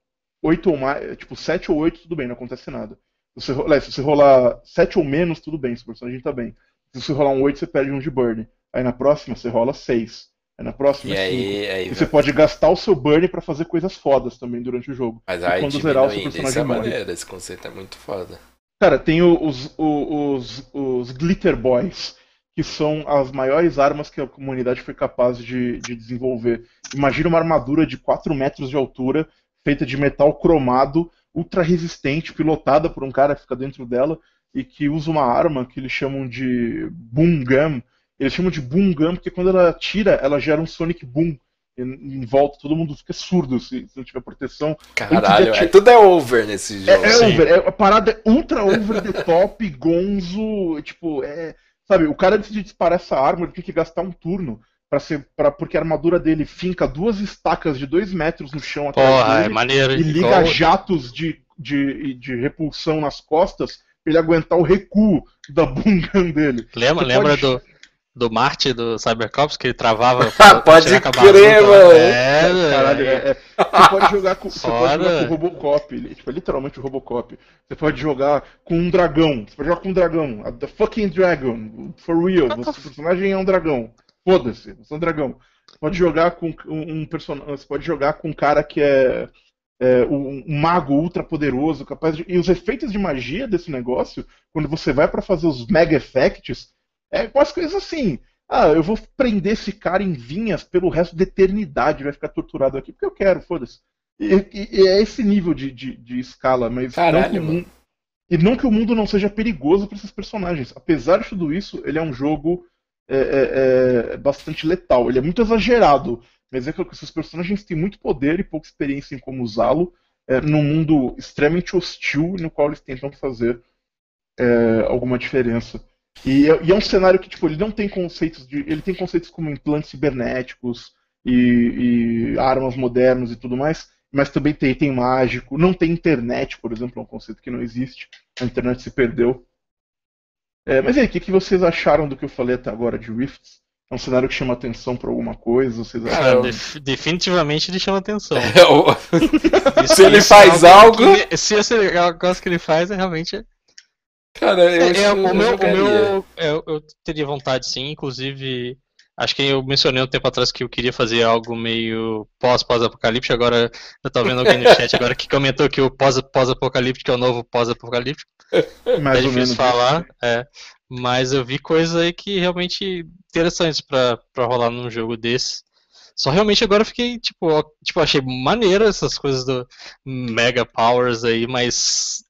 8 ou mais, tipo 7 ou 8, tudo bem, não acontece nada. Se você, se você rolar 7 ou menos, tudo bem, se o personagem tá bem. Se você rolar um 8, você perde um de burn. Aí na próxima você rola 6. Aí na próxima e é 5. Aí, aí e você pode gastar o seu burn para fazer coisas fodas também durante o jogo. Mas aí quando zerar o seu personagem morre. Maneira, esse conceito é muito foda. Cara, tem os, os, os, os Glitter Boys, que são as maiores armas que a comunidade foi capaz de, de desenvolver. Imagina uma armadura de 4 metros de altura, feita de metal cromado, ultra resistente, pilotada por um cara que fica dentro dela e que usa uma arma que eles chamam de Boom Gun. Eles chamam de Boom Gun porque quando ela tira, ela gera um Sonic Boom em volta, todo mundo fica surdo se, se não tiver proteção. Caralho, é, tudo é over nesse jogo. É, é over, é, a parada é ultra over the top, gonzo, tipo, é. Sabe, o cara decide disparar essa arma, ele tem que gastar um turno para ser para porque a armadura dele finca duas estacas de dois metros no chão atrás Porra, é dele é maneiro, e liga igual... jatos de, de, de repulsão nas costas pra ele aguentar o recuo da bungan dele. Lembra, lembra pode... do, do Marte do Cybercops que ele travava pode crer, mano é, caralho, é, é. você pode jogar com você pode jogar com o Robocop ele, tipo, é literalmente o Robocop você pode jogar com um dragão você pode jogar com um dragão the fucking dragon for real o personagem é um dragão Foda-se, você é um dragão. Você pode jogar com um, um personagem. Você pode jogar com um cara que é, é um, um, mago ultra poderoso, capaz de. E os efeitos de magia desse negócio, quando você vai para fazer os mega effects, é com as coisas assim. Ah, eu vou prender esse cara em vinhas pelo resto da eternidade, vai ficar torturado aqui, porque eu quero, foda-se. E, e, e, é esse nível de, de, de escala, mas Caralho, não que o mundo, e não que o mundo não seja perigoso para esses personagens. Apesar de tudo isso, ele é um jogo é, é, é, bastante letal. Ele é muito exagerado, mas é que esses personagens têm muito poder e pouca experiência em como usá-lo é, num mundo extremamente hostil no qual eles tentam fazer é, alguma diferença. E é, e é, um cenário que tipo, ele não tem conceitos de. Ele tem conceitos como implantes cibernéticos e, e armas modernas e tudo mais, mas também tem, tem mágico. Não tem internet, por exemplo, é um conceito que não existe. A internet se perdeu. É, mas e aí, o que, que vocês acharam do que eu falei até agora de Rifts? É um cenário que chama atenção pra alguma coisa? Vocês acharam... def definitivamente ele chama atenção. É, se ele faz algo. Que, se esse negócio que ele faz é realmente. Cara, eu, é, é, o meu, o meu eu, eu teria vontade sim, inclusive. Acho que eu mencionei um tempo atrás que eu queria fazer algo meio pós-pós-apocalíptico. Agora eu tô vendo alguém no chat agora que comentou que o pós-apocalíptico é o novo pós-apocalíptico. Mais é difícil falar, é. Mas eu vi coisas aí que realmente interessantes para rolar num jogo desse. Só realmente agora eu fiquei, tipo, tipo, achei maneiro essas coisas do Mega Powers aí, mas.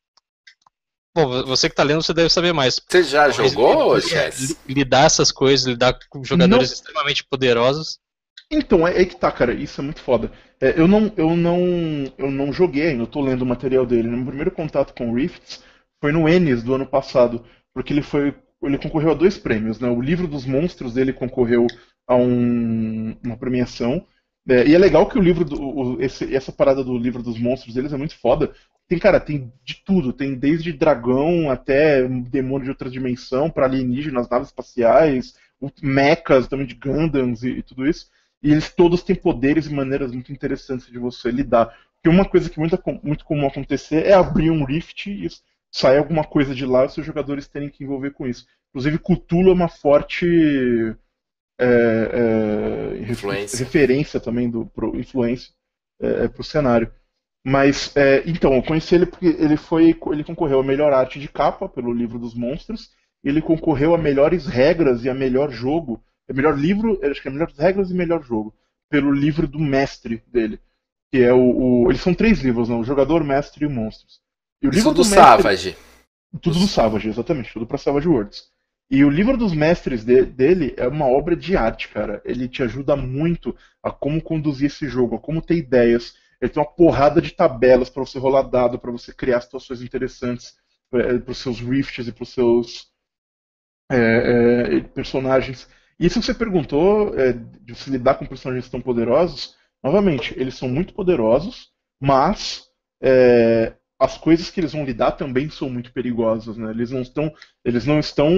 Bom, você que tá lendo, você deve saber mais. Você já jogou, Chess? Lidar essas coisas, lidar com jogadores não... extremamente poderosos. Então, é aí que tá, cara, isso é muito foda. É, eu, não, eu, não, eu não joguei ainda, eu tô lendo o material dele. Meu primeiro contato com Rifts, foi no Ennis do ano passado, porque ele foi ele concorreu a dois prêmios, né? O livro dos monstros dele concorreu a um, uma premiação. É, e é legal que o livro do, o, esse, essa parada do livro dos monstros deles é muito foda. Tem, cara, tem de tudo. Tem desde dragão até demônio de outra dimensão, para alienígenas, naves espaciais, mechas também de Gundams e, e, tudo isso. E eles todos têm poderes e maneiras muito interessantes de você lidar. Porque uma coisa que muito, muito comum acontecer é abrir um rift e sair alguma coisa de lá, os seus jogadores terem que envolver com isso. Inclusive, Cthulhu é uma forte é, é, referência também do pro, influência é, é para o cenário. Mas é, então, eu conheci ele porque ele foi, ele concorreu a melhor arte de capa pelo livro dos monstros. Ele concorreu a melhores regras e a melhor jogo, a melhor livro, acho que é melhores regras e melhor jogo. pelo livro do mestre dele. Que é o, o Eles são três livros, não? O Jogador, Mestre e o Monstros. E o livro do, do mestre, Savage. Tudo do Savage, exatamente, tudo pra Savage Worlds. E o livro dos mestres de, dele é uma obra de arte, cara. Ele te ajuda muito a como conduzir esse jogo, a como ter ideias. Ele tem uma porrada de tabelas para você rolar dado, para você criar situações interessantes para os seus rifts e para os seus é, é, personagens. E isso que você perguntou, é, de se lidar com personagens tão poderosos, novamente, eles são muito poderosos, mas é, as coisas que eles vão lidar também são muito perigosas, né? Eles não estão, eles não estão,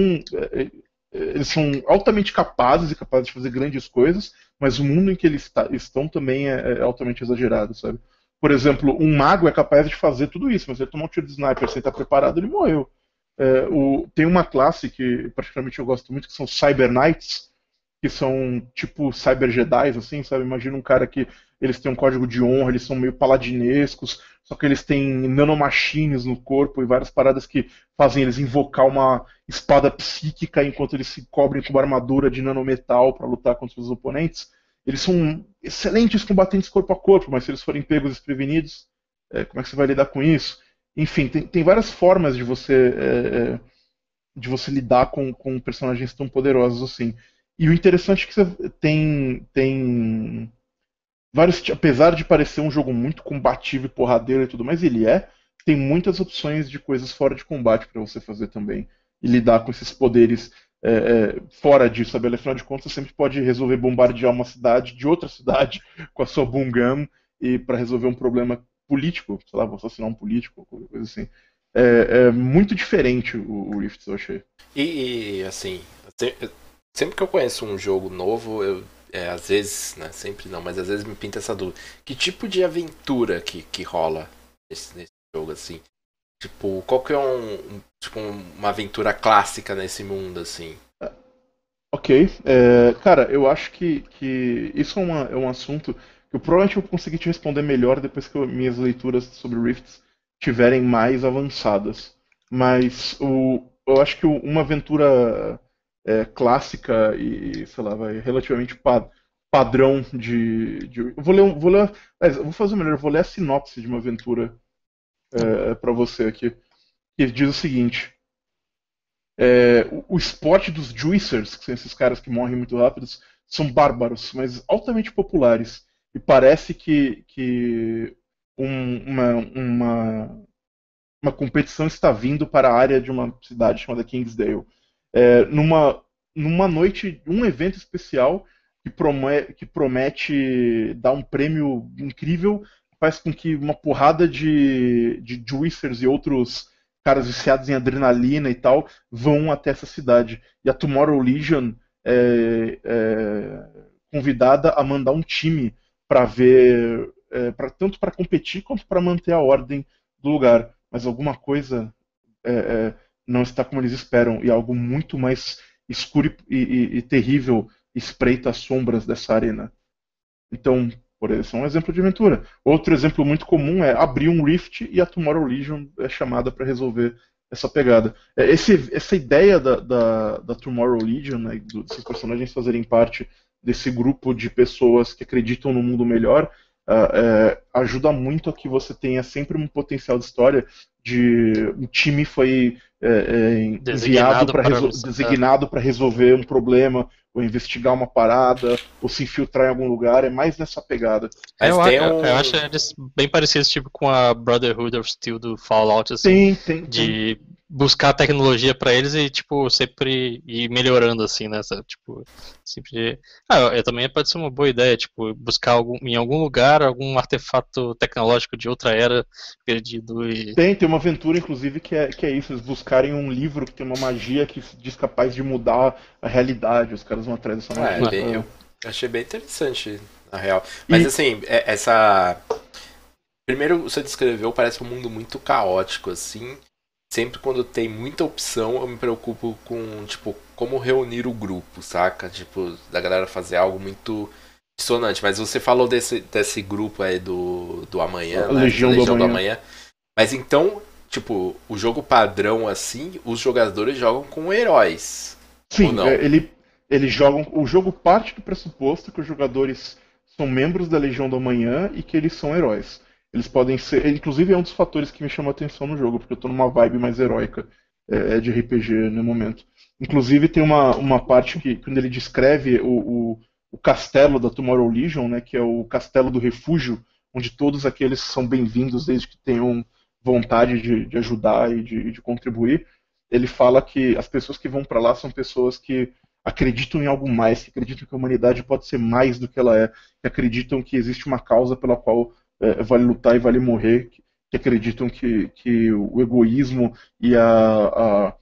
eles são altamente capazes e capazes de fazer grandes coisas, mas o mundo em que eles estão também é, é, altamente exagerado, sabe? Por exemplo, um mago é capaz de fazer tudo isso, mas ele tomar um tiro de sniper sem estar preparado, ele morreu. É, o, tem uma classe que particularmente eu gosto muito, que são Cyber Knights, que são tipo Cyber Jedi, assim, sabe? Imagina um cara que eles têm um código de honra, eles são meio paladinescos, só que eles têm nanomachines no corpo e várias paradas que fazem eles invocar uma espada psíquica enquanto eles se cobrem com uma armadura de nanometal para lutar contra os oponentes. Eles são excelentes combatentes corpo a corpo, mas se eles forem pegos desprevenidos, é, como é que você vai lidar com isso? Enfim, tem, tem várias formas de você é, é de você lidar com, com personagens tão poderosos assim. E o interessante é que você tem, tem vários, apesar de parecer um jogo muito combativo e porradeiro e tudo mais, ele é, tem muitas opções de coisas fora de combate para você fazer também e lidar com esses poderes é, é, fora disso, sabe? Afinal de contas, você sempre pode resolver bombardear uma cidade de outra cidade com a sua gun e para resolver um problema político, sei lá, vou assassinar um político, coisa assim. É, é muito diferente o, o Rift, eu achei. E, e assim, Sempre que eu conheço um jogo novo, eu é, às vezes, né, sempre não, mas às vezes me pinta essa dúvida. Que tipo de aventura que, que rola nesse, nesse jogo, assim? Tipo, qual que é um, um tipo, uma aventura clássica nesse mundo, assim? Ok. É, cara, eu acho que, que isso é, uma, é um assunto que eu provavelmente vou conseguir te responder melhor depois que eu, minhas leituras sobre Rifts tiverem mais avançadas. Mas o, eu acho que uma aventura é, clássica e, sei lá, vai, relativamente pa padrão de, de. vou ler, vou ler, vou fazer melhor, vou ler a sinopse de uma aventura é, para você aqui, que diz o seguinte. É, o, o esporte dos juicers, que são esses caras que morrem muito rápidos, são bárbaros, mas altamente populares. E parece que, que um, uma, uma, uma competição está vindo para a área de uma cidade chamada Kingsdale é, numa, numa noite, um evento especial que promete, que promete dar um prêmio incrível, faz com que uma porrada de, de juicers e outros caras viciados em adrenalina e tal vão até essa cidade. E a Tomorrow Legion é, é convidada a mandar um time para ver, é, pra, tanto para competir quanto para manter a ordem do lugar. Mas alguma coisa é, é não está como eles esperam e algo muito mais escuro e, e, e terrível espreita as sombras dessa arena. Então, por exemplo, é um exemplo de aventura. Outro exemplo muito comum é abrir um Rift e a Tomorrow Legion é chamada para resolver essa pegada. É, esse, essa ideia da, da, da Tomorrow Legion, né, desses personagens fazerem parte desse grupo de pessoas que acreditam no mundo melhor, uh, ajuda muito a que você tenha sempre um potencial de história de um time foi é, é, enviado para resol designado para resolver um problema ou investigar uma parada ou se infiltrar em algum lugar é mais nessa pegada. É, eu, um... eu, acho eles bem parecidos tipo com a Brotherhood of Steel do Fallout assim tem, tem, de tem buscar tecnologia para eles e tipo sempre ir melhorando assim né tipo sempre ah, eu, também pode ser uma boa ideia tipo buscar algum, em algum lugar algum artefato tecnológico de outra era perdido e tem tem uma aventura inclusive que é que é isso eles buscarem um livro que tem uma magia que diz capaz de mudar a realidade os caras vão atrás dessa é, magia. é, bem, eu achei bem interessante na real. Mas e... assim é, essa primeiro você descreveu parece um mundo muito caótico assim sempre quando tem muita opção, eu me preocupo com, tipo, como reunir o grupo, saca? Tipo, da galera fazer algo muito dissonante. Mas você falou desse, desse grupo aí do, do amanhã, né? Legião, Legião do, amanhã. do amanhã. Mas então, tipo, o jogo padrão assim, os jogadores jogam com heróis. Sim, é, ele, eles jogam. O jogo parte do pressuposto que os jogadores são membros da Legião do Amanhã e que eles são heróis. Eles podem ser. Inclusive é um dos fatores que me chamou a atenção no jogo, porque eu tô numa vibe mais heróica é, é de RPG no momento. Inclusive tem uma, uma parte que, quando ele descreve o, o, o castelo da Tomorrow Legion, né, que é o castelo do refúgio, onde todos aqueles são bem-vindos desde que tenham vontade de, de ajudar e de, de, contribuir. Ele fala que as pessoas que vão para lá são pessoas que acreditam em algo mais, que acreditam que a humanidade pode ser mais do que ela é, que acreditam que existe uma causa pela qual é, vale lutar e vale morrer, que, que acreditam que, que o egoísmo e a, a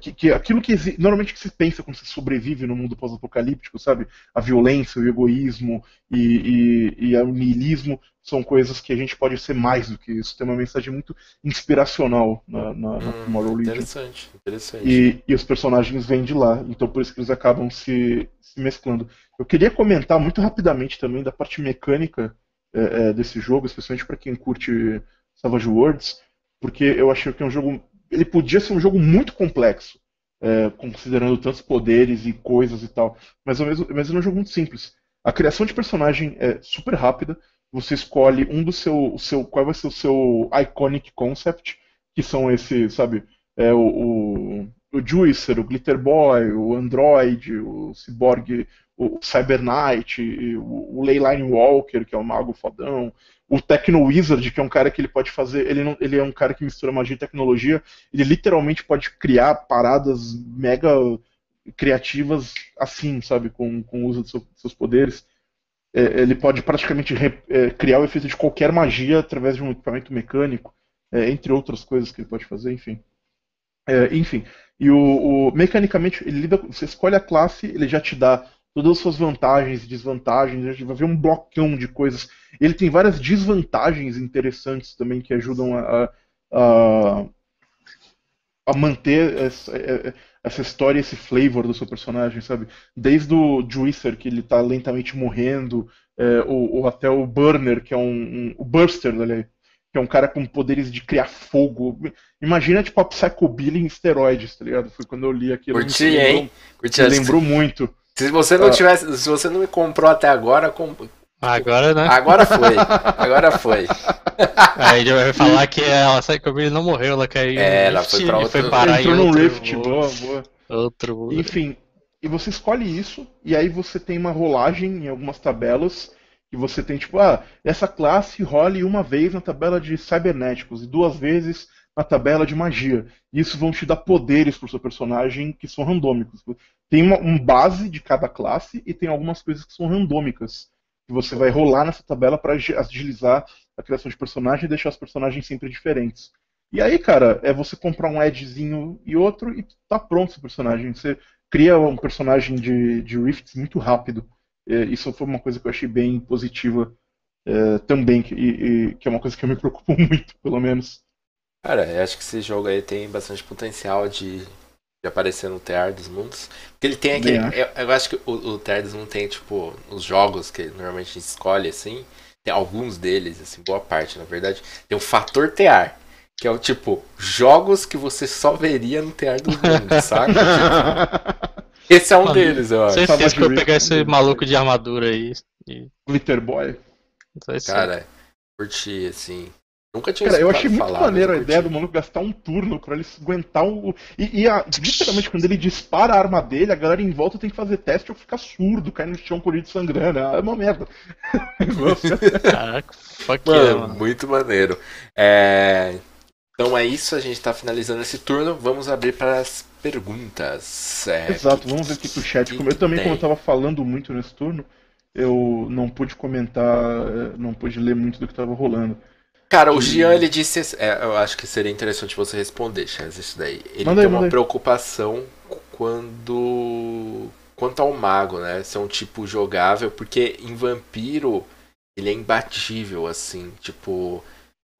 que, que, aquilo que normalmente que se pensa quando se sobrevive no mundo pós-apocalíptico, sabe? A violência, o egoísmo e, e, e, o niilismo são coisas que a gente pode ser mais do que isso. Tem uma mensagem muito inspiracional na, na, hum, na Tomorrow Legion. Interessante, interessante. E, e, os personagens vêm de lá, então por isso que eles acabam se, se mesclando. Eu queria comentar muito rapidamente também da parte mecânica é, é, desse jogo, especialmente para quem curte Savage Worlds, porque eu achei que é um jogo. Ele podia ser um jogo muito complexo, é, considerando tantos poderes e coisas e tal, mas, ao mesmo, mas ele é um jogo muito simples. A criação de personagem é super rápida. Você escolhe um do seu, seu qual vai ser o seu iconic concept, que são esses, sabe, é, o, o, o Juicer, o Glitter Boy, o Android, o Cyborg o Cyber Knight, o, o Leyline Walker, que é o mago fodão, o Techno Wizard, que é um cara que ele pode fazer, ele, não, ele é um cara que mistura magia e tecnologia, ele literalmente pode criar paradas mega criativas assim, sabe, com, com o uso dos seu, seus poderes. É, ele pode praticamente re, é, criar o efeito de qualquer magia através de um equipamento mecânico, é, entre outras coisas que ele pode fazer, enfim. É, enfim, e o, o, mecanicamente ele lida, você escolhe a classe, ele já te dá todas as suas vantagens e desvantagens, a gente vai ver um blocão de coisas. Ele tem várias desvantagens interessantes também que ajudam a, a, a manter essa, é, é, essa, história, esse flavor do seu personagem, sabe? Desde o Juicer, que ele está lentamente morrendo, é, ou, ou, até o Burner, que é um, um o Burster, ali, que é um cara com poderes de criar fogo. Imagina, tipo, a Psycho Billy em esteroides, tá ligado? Foi quando eu li aquilo. Curti, hein? Curti, me lembrou muito. Se você não ah. tivesse, se você não me comprou até agora, com... agora, né? Agora foi. Agora foi. Aí ele vai falar que ela sai comigo não morreu, ela caiu. É, ela foi pra outro. Foi parar Entrou no Rift, boa, boa. Outro. Enfim, e você escolhe isso e aí você tem uma rolagem em algumas tabelas que você tem tipo, ah, essa classe role uma vez na tabela de cibernéticos e duas vezes na tabela de magia. Isso vão te dar poderes pro seu personagem que são randômicos. Tem uma, um base de cada classe e tem algumas coisas que são randômicas. Que você vai rolar nessa tabela para agilizar a criação de personagem e deixar os personagens sempre diferentes. E aí, cara, é você comprar um edgezinho e outro e tá pronto esse personagem. Você cria um personagem de, de Rifts muito rápido. É, isso foi uma coisa que eu achei bem positiva é, também, e, e, que é uma coisa que eu me preocupo muito, pelo menos. Cara, eu acho que esse jogo aí tem bastante potencial de, de aparecer no Tear dos Mundos. Porque ele tem aquele. Eu, eu, acho que o, o Tear dos Mundos tem, tipo, os jogos que normalmente a gente escolhe, assim. Tem alguns deles, assim, boa parte, na verdade. Tem o fator Tear. Que é o tipo, jogos que você só veria no Tear dos Mundos, saca? esse é um Mano, deles, eu acho. Certeza que eu pegar esse maluco de armadura aí. E... Glitter Boy. Cara, curti, assim. Nunca tinha Cara, eu achei muito maneiro a ideia do maluco gastar um turno pra ele aguentar o. E, e a, literalmente, quando ele dispara a arma dele, a galera em volta tem que fazer teste ou ficar surdo, cair no chão com o sangrando. É uma merda. Caraca, fuck mano, yeah, mano. Muito maneiro. É... Então é isso, a gente tá finalizando esse turno. Vamos abrir para as perguntas. É, Exato, que, vamos ver aqui pro chat. Que eu também, tem? como eu tava falando muito nesse turno, eu não pude comentar, é, não pude ler muito do que tava rolando. Cara, o Gian ele disse. É, eu acho que seria interessante você responder, Chaz, isso daí. Ele manda tem uma preocupação quando. quanto ao mago, né? Ser um tipo jogável, porque em vampiro ele é imbatível, assim, tipo.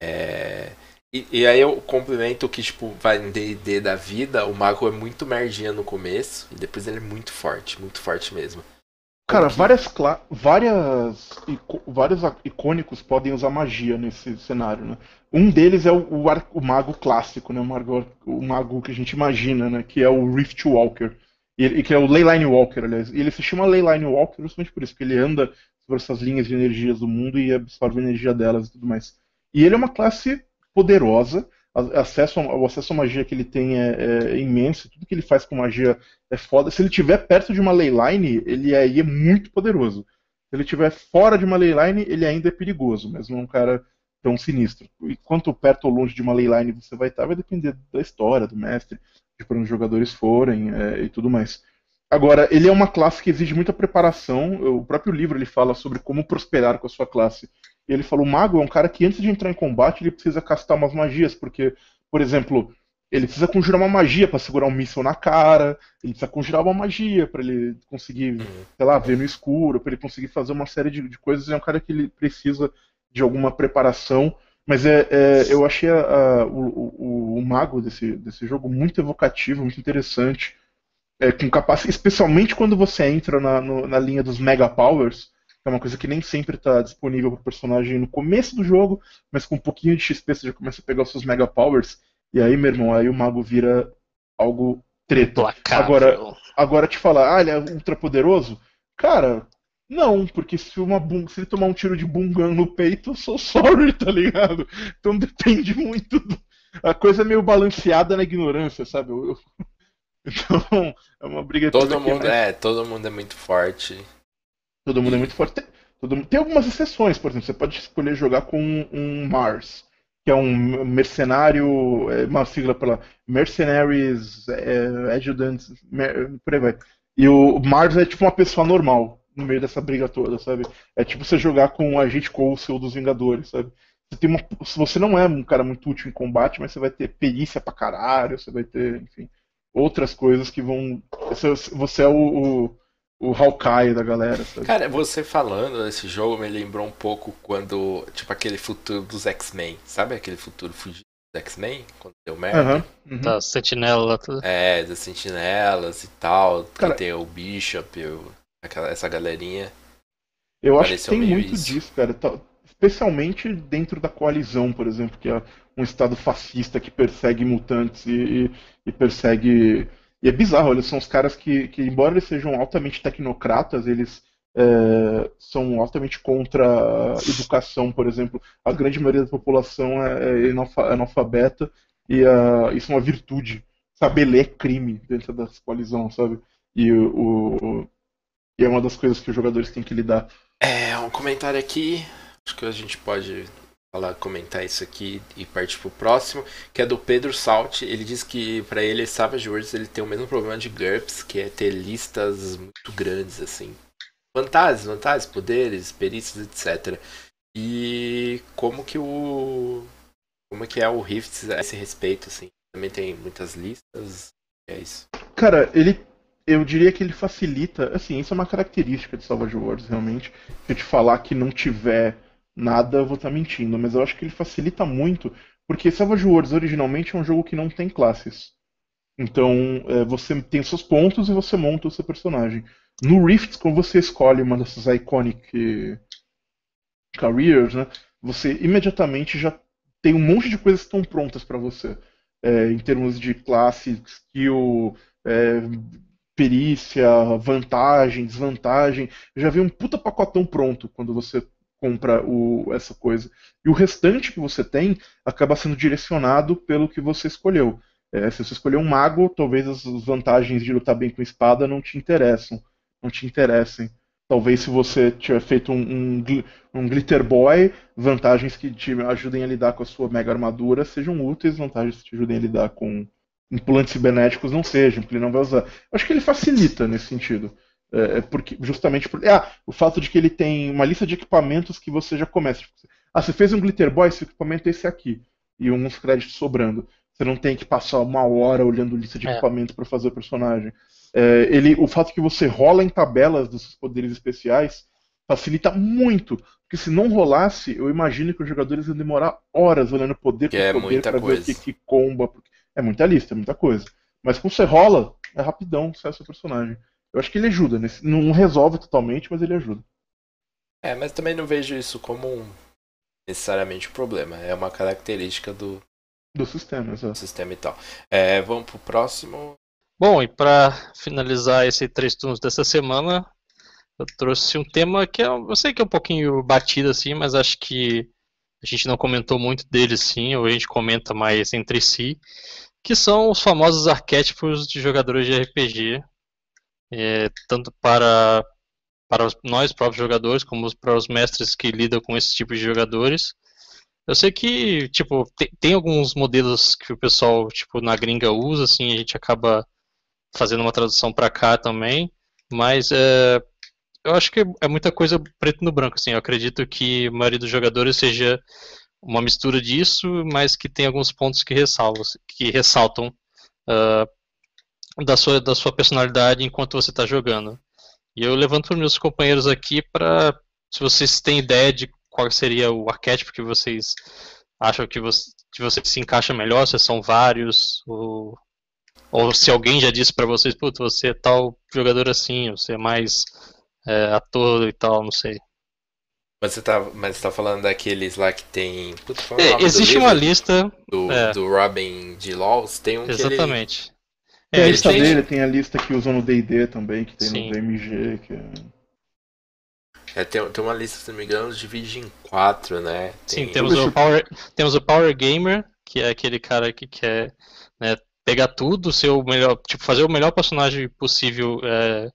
É. E, e, aí eu complemento que, tipo, vai em D&D da vida, o mago é muito merdinha no começo, e depois ele é muito forte, muito forte mesmo. Cara, várias, várias vários icônicos podem usar magia nesse cenário, né? Um deles é o, o, o mago clássico, né? O mago, o mago que a gente imagina, né? Que é o Rift Walker. E, que é o Leyline Walker, aliás. E ele se chama Leyline Walker justamente por isso, porque ele anda sobre essas linhas de energias do mundo e absorve a energia delas e tudo mais. E ele é uma classe poderosa, acesso, o acesso à magia que ele tem é, é, imenso, tudo que ele faz com magia é foda. Se ele estiver perto de uma leyline, ele aí é muito poderoso. Se ele estiver fora de uma leyline, ele ainda é perigoso, mas não é um cara tão sinistro. E quanto perto ou longe de uma leyline você vai estar, vai depender da história, do mestre, de para onde os jogadores forem é, e tudo mais. Agora, ele é uma classe que exige muita preparação. O próprio livro ele fala sobre como prosperar com a sua classe. Ele falou: o mago é um cara que antes de entrar em combate ele precisa castar umas magias, porque, por exemplo, ele precisa conjurar uma magia para segurar um míssil na cara, ele precisa conjurar uma magia para ele conseguir, sei lá, ver no escuro, para ele conseguir fazer uma série de, de, coisas. É um cara que ele precisa de alguma preparação. Mas é, é eu achei a, a, o, o, o, mago desse, desse jogo muito evocativo, muito interessante. É, com capacidade, especialmente quando você entra na, no, na linha dos Mega Powers, é uma coisa que nem sempre está disponível para o personagem no começo do jogo, mas com um pouquinho de XP você já começa a pegar os seus Mega Powers, e aí, meu irmão, aí o mago vira algo treta. Agora, agora te falar, ah, ele é ultra poderoso? Cara, não, porque se, uma se ele tomar um tiro de bungan no peito, eu sou sorry, tá ligado? Então depende muito. Do... A coisa é meio balanceada na ignorância, sabe? Eu... Então, é uma briga Todo mundo é, todo mundo é muito forte. Todo mundo é muito forte. Tem, todo... Tem algumas exceções, por exemplo, você pode escolher jogar com um Mars, que é um mercenário, é uma sigla pela Mercenaries é, Adjutants, por aí vai. E o Mars é tipo uma pessoa normal no meio dessa briga toda, sabe? É tipo você jogar com um agente Coulson dos Vingadores, sabe? Você, uma, você não é um cara muito útil em combate, mas você vai ter perícia pra caralho, você vai ter, enfim, outras coisas que vão. Você é o, o, o Hawkeye da galera, sabe? Cara, você falando desse jogo me lembrou um pouco quando. Tipo aquele futuro dos X-Men, sabe aquele futuro fugido dos X-Men? Quando deu merda? Uhum, uhum. Da sentinela, tudo. É, das sentinelas e tal. Cara, que tem o Bishop, o Aquela, essa galerinha. Eu acho que tem muito isso. disso, cara. Tá, especialmente dentro da coalizão, por exemplo, que é um estado fascista que persegue mutantes e, e persegue. E é bizarro, eles são os caras que, que embora eles sejam altamente tecnocratas, eles é, são altamente contra a educação, por exemplo. A grande maioria da população é, é analfabeta e uh, isso é uma virtude. Saber ler é crime dentro da coalizão, sabe? E o, e é uma das coisas que os jogadores têm que lidar. É, um comentário aqui. Acho que a gente pode falar, comentar isso aqui e partir pro próximo, que é do Pedro Salt. Ele diz que para ele Savage Worlds ele tem o mesmo problema de GURPS, que é ter listas muito grandes assim. Vantagens, vantagens, poderes, perícias, etc. E como que o como que é o Rifts a esse respeito assim? Também tem muitas listas. É isso. Cara, ele eu diria que ele facilita, assim, isso é uma característica de Savage Worlds, realmente. Eu te falar que não tiver nada, eu vou estar mentindo, mas eu acho que ele facilita muito, porque Savage Worlds originalmente é um jogo que não tem classes. Então, é, você tem seus pontos e você monta o seu personagem. No Rifts, quando você escolhe uma dessas iconic careers, né, você imediatamente já tem um monte de coisas que estão prontas para você. É, em termos de classe, skill, é, perícia, vantagem, desvantagem. Já vem um puta pacotão pronto quando você compra o, essa coisa. E o restante que você tem acaba sendo direcionado pelo que você escolheu. É, se você escolher um mago, talvez as vantagens de lutar bem com espada não te interessam, não te interessem. Talvez se você tiver feito um, um, um, Glitter Boy, vantagens que te ajudem a lidar com a sua mega armadura sejam úteis, vantagens que te ajudem a lidar com implantes cibernéticos não sejam, porque ele não vai usar. Acho que ele facilita nesse sentido. É, é porque, justamente por. Ah, o fato de que ele tem uma lista de equipamentos que você já começa. Tipo, ah, você fez um Glitter Boy, esse equipamento é esse aqui. E uns créditos sobrando. Você não tem que passar uma hora olhando lista de é. equipamentos para fazer o personagem. É, ele, o fato que você rola em tabelas dos seus poderes especiais facilita muito. Porque se não rolasse, eu imagino que os jogadores iam demorar horas olhando poder por é poder para ver o que, que comba. Porque é muita lista, é muita coisa. Mas quando você rola, é rapidão sai o seu personagem. Eu acho que ele ajuda. Nesse, não resolve totalmente, mas ele ajuda. É, mas também não vejo isso como um, necessariamente um problema. É uma característica do, do sistema, exato. sistema e tal. É, vamos pro próximo. Bom, e para finalizar esses três turnos dessa semana, eu trouxe um tema que é, eu sei que é um pouquinho batido assim, mas acho que a gente não comentou muito dele sim, ou a gente comenta mais entre si, que são os famosos arquétipos de jogadores de RPG, é, tanto para para nós próprios jogadores, como para os mestres que lidam com esse tipo de jogadores. Eu sei que, tipo, tem, tem, alguns modelos que o pessoal, tipo, na gringa usa, assim, a gente acaba fazendo uma tradução para cá também, mas é, eu acho que é muita coisa preto no branco, assim. Eu acredito que a maioria dos jogadores seja uma mistura disso, mas que tem alguns pontos que ressaltam, que ressaltam uh, da, sua, da sua personalidade enquanto você está jogando. E eu levanto para meus companheiros aqui para, se vocês têm ideia de qual seria o arquétipo que vocês acham que você, que você se encaixa melhor, se são vários, ou, ou se alguém já disse para vocês, putz, você é tal jogador assim, você é mais é, ator e tal, não sei. Mas você tá, mas você tá falando daqueles lá que tem. Putz, é, existe uma lista. Do, é. do Robin de Laws, tem um Exatamente. Tem a lista dele, tem a lista que usam no DD também, que tem Sim. no DMG. Que é... É, tem, tem uma lista, se não me engano, divide em quatro, né? Tem... Sim, temos o, Power, temos o Power Gamer, que é aquele cara que quer né, pegar tudo, ser o melhor, tipo, fazer o melhor personagem possível é,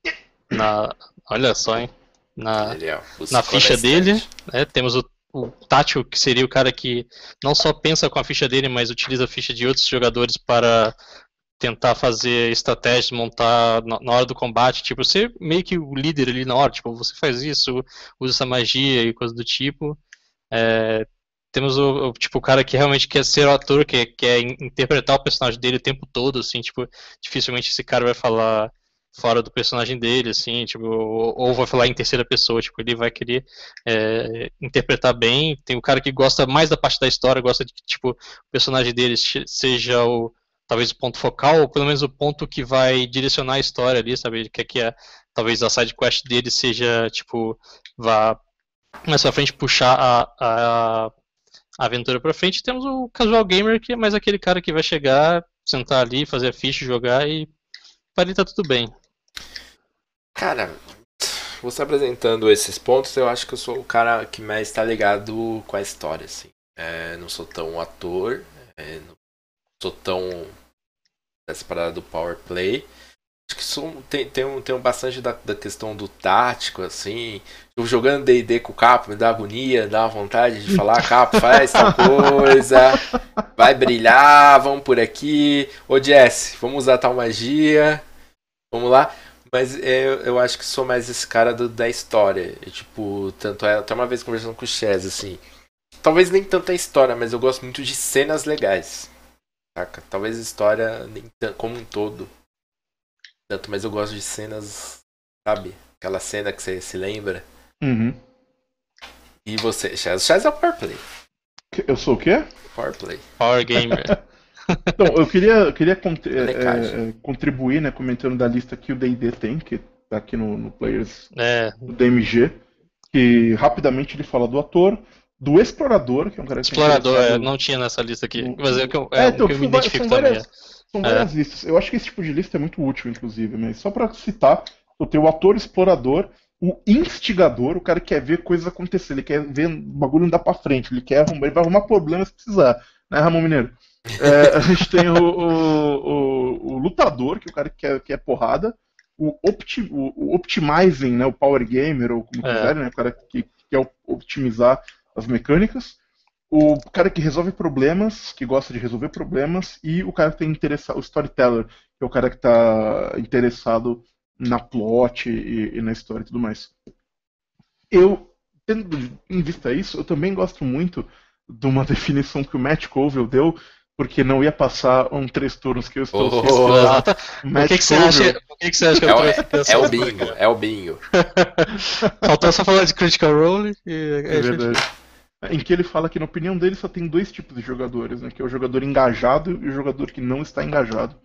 na. Olha só, hein? Na, é, na ficha dele. Né, temos o, o Tátil, que seria o cara que não só pensa com a ficha dele, mas utiliza a ficha de outros jogadores para tentar fazer estratégias, montar na, hora do combate, tipo, ser meio que o líder ali na hora, tipo, você faz isso, usa essa magia e coisa do tipo. É, temos o, o, tipo, o cara que realmente quer ser o ator, que quer interpretar o personagem dele o tempo todo, assim, tipo, dificilmente esse cara vai falar fora do personagem dele, assim, tipo, ou, ou vai falar em terceira pessoa, tipo, ele vai querer é, interpretar bem. Tem o cara que gosta mais da parte da história, gosta de que, tipo, o personagem dele seja o talvez o ponto focal, ou pelo menos o ponto que vai direcionar a história ali, sabe? Ele quer que a, talvez a side quest dele seja, tipo, vá mais pra frente puxar a, a, a aventura pra frente. Temos o casual gamer, que é mais aquele cara que vai chegar, sentar ali, fazer a ficha, jogar e para ele tá tudo bem. Cara, você apresentando esses pontos, eu acho que eu sou o cara que mais está ligado com a história, assim. É, não sou tão ator, é, não sou tão essa parada do power play. Acho que tem, tem, um, tem um bastante da, da questão do tático, assim. Eu jogando DD com o Capo, me dá agonia, dá vontade de falar, Capo, faz tal coisa, vai brilhar, vamos por aqui. Ô Jesse, vamos usar tal magia. Vamos lá. Mas eu, eu acho que sou mais esse cara do, da história. E, tipo, tanto é. Até uma vez conversando com o Chaz, assim. Talvez nem tanta história, mas eu gosto muito de cenas legais. Saca? Talvez a história como um todo. Tanto, mas eu gosto de cenas, sabe? Aquela cena que você se lembra. Uhum. E você, Chaz? Chaz é o Power Play. Eu sou o quê? Power Play. Power Gamer. então, eu queria, eu queria é, é, contribuir, né, comentando da lista que o D&D tem, que tá aqui no, no Players é. do DMG, que rapidamente ele fala do ator, do Explorador, que é um cara que Explorador, é, não tinha nessa lista aqui. Mas é, que eu, é, é então, que eu me identifico são também. Várias, é. são várias listas. Eu acho que esse tipo de lista é muito útil, inclusive, mas só para citar, eu tenho o ator explorador, o instigador, o cara que quer ver coisas acontecer, ele quer ver o bagulho andar pra frente, ele quer arrumar, ele vai arrumar problemas se precisar, né, Ramon Mineiro? É, a gente tem o, o, o, o, lutador, que é o cara que quer, porrada, o, opti, o, optimizing, né, o power gamer, ou como é. quiserem, né, o cara que quer optimizar as mecânicas, o cara que resolve problemas, que gosta de resolver problemas, e o cara que tem interessado, o storyteller, que é o cara que está interessado na plot e, e, na história e tudo mais. Eu, tendo em vista isso, eu também gosto muito de uma definição que o Matt Colville deu, porque não ia passar um três turnos que eu estou oh, oh, O que, que, você acha, o que, que você acha que eu é, é, é o bingo, é o bingo. Faltou só falar de Critical Role e... É verdade em que ele fala que, na opinião dele, só tem dois tipos de jogadores, né? Que é o jogador engajado e o jogador que não está engajado.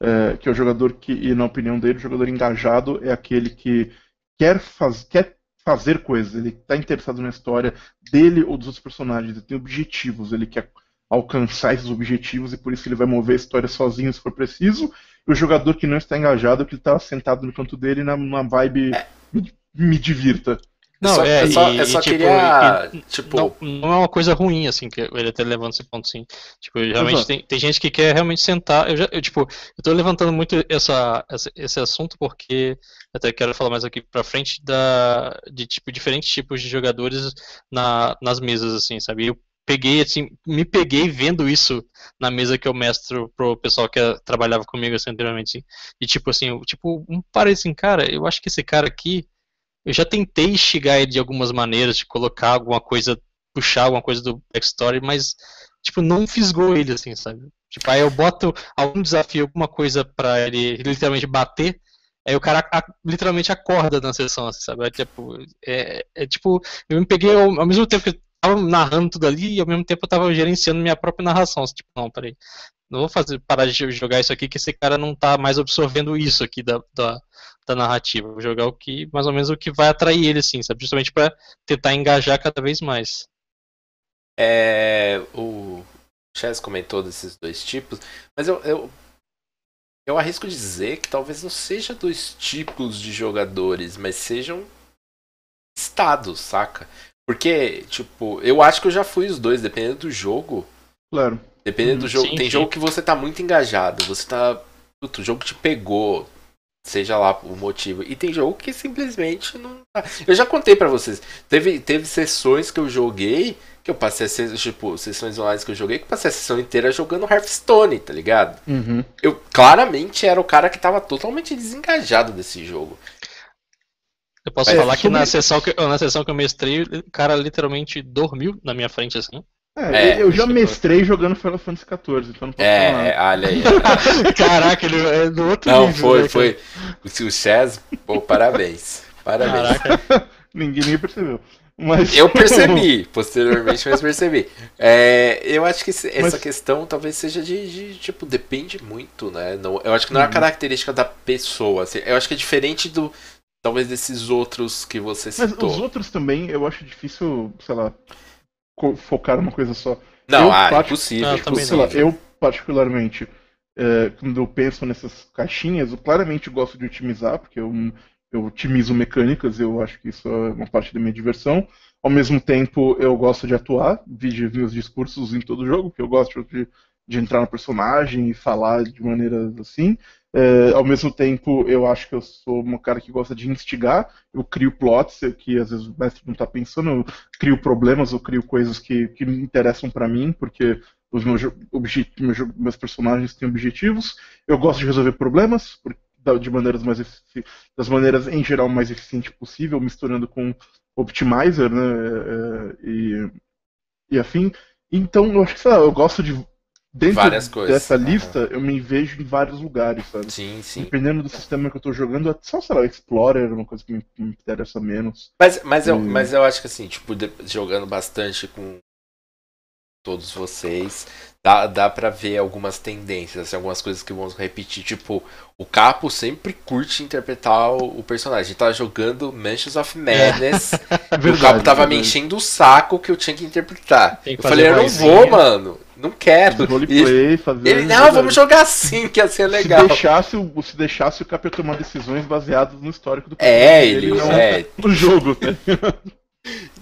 É, que é o jogador que, e na opinião dele, o jogador engajado é aquele que quer, faz, quer fazer coisas, ele está interessado na história dele ou dos outros personagens, ele tem objetivos, ele quer alcançar esses objetivos e por isso ele vai mover a história sozinho se for preciso. E o jogador que não está engajado é que está sentado no canto dele na, na vibe me divirta. Não, só, é, eu só, e- eu só e, tipo, queria. e- tipo, Não, não é uma coisa ruim, assim, que ele tá levando esse ponto, sim. Tipo, realmente Exato. tem, tem gente que quer realmente sentar. Eu já, eu, tipo, eu tô levantando muito essa, essa- esse assunto porque até quero falar mais aqui pra frente da, de tipo, diferentes tipos de jogadores na, nas mesas, assim, sabe? Eu peguei, assim, me peguei vendo isso na mesa que eu mestro pro pessoal que eh, trabalhava comigo assim, anteriormente, assim. E tipo assim, eu, tipo, um parei assim, cara, eu acho que esse cara aqui, eu já tentei instigar ele de algumas maneiras, de colocar alguma coisa, puxar alguma coisa do backstory, mas, tipo, não fisgou ele, assim, sabe? Tipo, aí eu boto algum desafio, alguma coisa pra ele literalmente bater, aí o cara a- literalmente acorda na sessão, assim, sabe? É, tipo, é, é tipo, eu me peguei ao, ao mesmo tempo que eu tava narrando tudo ali e ao mesmo tempo eu tava gerenciando minha própria narração. assim, Tipo, não, peraí. Não vou fazer, parar de jogar isso aqui que esse cara não tá mais absorvendo isso aqui da, da, da narrativa. Vou jogar o que, mais ou menos o que vai atrair ele, assim, sabe? Justamente pra tentar engajar cada vez mais. É, o Chess comentou desses dois tipos, mas eu, eu, eu arrisco dizer que talvez não seja dois tipos de jogadores, mas sejam estados, saca? Porque, tipo, eu acho que eu já fui os dois, dependendo do jogo. Claro. Dependendo do Hum, jogo. sim, tem sim. jogo que você tá muito engajado, você tá. Puta, o jogo te pegou. Seja lá o motivo. E tem jogo que simplesmente não tá. Eu já contei pra vocês. Teve, teve sessões que eu joguei. Que eu passei tipo, sessões online que eu joguei, que eu passei a sessão inteira jogando Hearthstone, tá ligado? Uhum. Eu claramente era o cara que tava totalmente desengajado desse jogo. Eu posso É, falar que na sessão que, na sessão que eu mestrei, o cara literalmente dormiu na minha frente, assim. É, É, eu já isso- mestrei jogando Final Fantasy XIV, então não posso falar nada. É, olha aí. Caraca, ele é do outro Não, nível, foi, né, foi. O Chess, pô, parabéns. Parabéns. Caraca. Ninguém nem percebeu. Mas... Eu percebi, posteriormente, mas percebi. É, eu acho que esse- essa Mas- questão talvez seja de, de, tipo, depende muito, né? Não, eu acho que não é a Uhum. característica da pessoa. assim, eu acho que é diferente do, talvez, desses outros que você Mas citou. os outros também, eu acho difícil, sei lá, focar numa coisa só. Não, eu ah, parto- impossível. Não, eu também sei lá, impossível. eu particularmente, é, quando eu penso nessas caixinhas, eu claramente gosto de otimizar, porque eu, eu otimizo mecânicas, eu acho que isso é uma parte da minha diversão. Ao mesmo tempo, eu gosto de atuar, vídeo meus discursos em todo jogo, porque eu gosto de, de entrar no personagem e falar de maneiras assim. É, ao mesmo tempo, eu acho que eu sou um cara que gosta de instigar. Eu crio plots que às vezes o mestre não está pensando, eu crio problemas, eu crio coisas que, que me interessam para mim, porque os meus, meus, meus personagens têm objetivos. Eu gosto de resolver problemas de maneiras mais das maneiras em geral mais eficiente possível, misturando com optimizer, né, é, e, e afim. Então, eu acho que sei lá, eu gosto de dentro Várias coisas. dessa lista, eu me vejo em vários lugares, sabe? Sim, sim. Dependendo do sistema que eu tô jogando, é só, sei lá, Explorer, uma coisa que me, me interessa menos. Mas, mas, eu, Hum. mas eu acho que assim, tipo, de- jogando bastante com todos vocês, dá, dá pra ver algumas tendências, assim, algumas coisas que vão repetir. Tipo, o Capo sempre curte interpretar o, o personagem. Tava jogando Mansions of Madness, e o Capo tava me enchendo o saco que eu tinha que interpretar. Que eu falei, eu não vozinha. vou, mano. Não quero. Roleplay, fazer. ele, não, vamos jogar assim, que ia ser legal. Se deixasse, o- se deixasse o Cap tomar decisões baseadas no histórico do É, ele dele, não é, no jogo. né?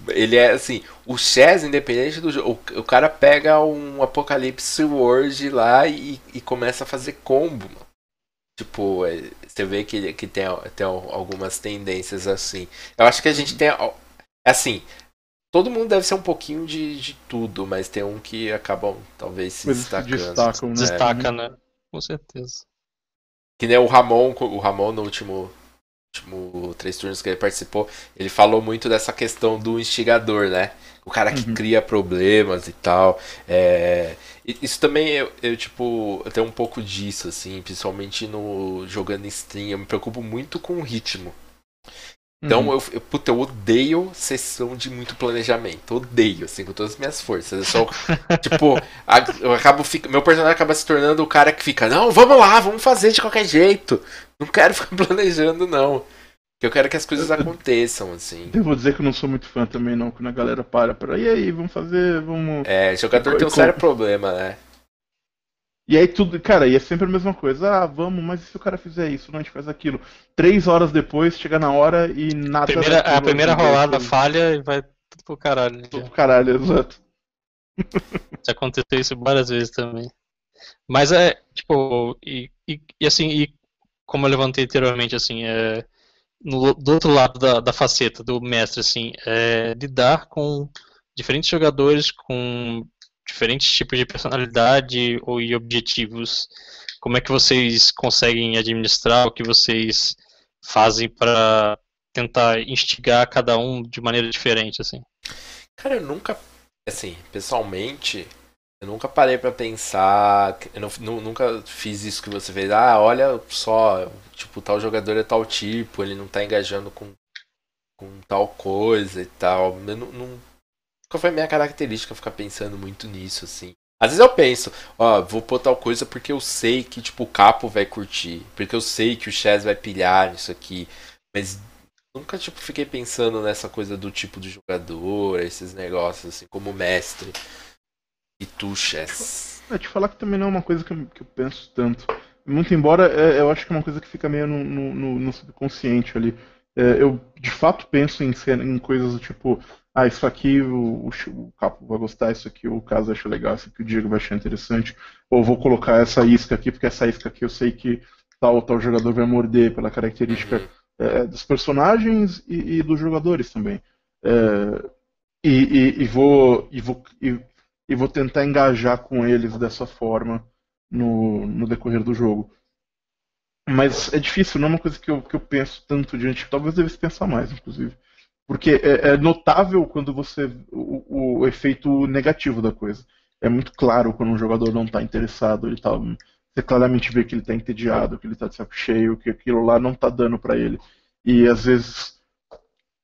Ele é assim, o Chess, independente do jogo, o, o cara pega um Apocalipse World lá e, e começa a fazer combo. mano. Tipo, é, você vê que, que tem, tem algumas tendências assim. Eu acho que a gente tem. ó, Assim, todo mundo deve ser um pouquinho de, de tudo, mas tem um que acabam talvez se que destacando. destacam, né? Destaca, né? Com certeza. Que nem o Ramon, o Ramon no último, último três turnos que ele participou, ele falou muito dessa questão do instigador, né? O cara que Uhum. cria problemas e tal. É, Isso também eu, eu, tipo, eu tenho um pouco disso, assim, principalmente no jogando em stream, eu me preocupo muito com o ritmo. Então, Uhum. eu, eu, puta, eu odeio sessão de muito planejamento. Odeio, assim, com todas as minhas forças. Eu sou, tipo, a- eu acabo fica, meu personagem acaba se tornando o cara que fica, não, vamos lá, vamos fazer de qualquer jeito. Não quero ficar planejando, não. Eu quero que as coisas aconteçam, assim. Eu vou dizer que eu não sou muito fã também, não, quando a galera para para. E aí, vamos fazer, vamos. É, jogador tem um sério problema, né? E aí tudo, cara, e é sempre a mesma coisa. Ah, vamos, mas e se o cara fizer isso? Não, a gente faz aquilo. Três horas depois, chega na hora e nada. Primeira, a primeira rolada falha e vai tudo pro caralho. Tudo pro caralho, exato. Já aconteceu isso várias vezes também. Mas é, tipo, e, e, e assim, e como eu levantei anteriormente, assim, é, no, do outro lado da, da faceta do mestre, assim, é lidar com diferentes jogadores com diferentes tipos de personalidade ou e objetivos. Como é que vocês conseguem administrar o que vocês fazem para tentar instigar cada um de maneira diferente, assim? Cara, eu nunca, assim, pessoalmente, eu nunca parei para pensar, eu não, nunca fiz isso que você fez. Ah, olha só, tipo, tal jogador é tal tipo, ele não tá engajando com, com tal coisa e tal. Eu não, não Nunca foi minha característica ficar pensando muito nisso, assim. Às vezes eu penso, ó, vou pôr tal coisa porque eu sei que, tipo, o Capo vai curtir. Porque eu sei que o Chess vai pilhar nisso aqui. Mas nunca, tipo, fiquei pensando nessa coisa do tipo de jogador, esses negócios, assim, como mestre. E tu, Chess. É, te falar que também não é uma coisa que eu, que eu penso tanto. Muito embora, é, eu acho que é uma coisa que fica meio no, no, no subconsciente ali. É, eu, de fato, penso em, em coisas do tipo ah, isso aqui o, o, Capo vai gostar, isso aqui o Caso acha legal, isso aqui o Diego vai achar interessante, ou vou colocar essa isca aqui, porque essa isca aqui eu sei que tal tal jogador vai morder pela característica é, dos personagens e, e, dos jogadores também. É, e, e, e, vou, e, vou, e, vou tentar engajar com eles dessa forma no, no decorrer do jogo. Mas é difícil, não é uma coisa que eu, que eu penso tanto diante. Talvez devesse pensar mais, inclusive. Porque é, é notável quando você. O, o, efeito negativo da coisa. É muito claro quando um jogador não está interessado, ele tá. Você claramente vê que ele está entediado, que ele está de saco cheio, que aquilo lá não está dando para ele. E às vezes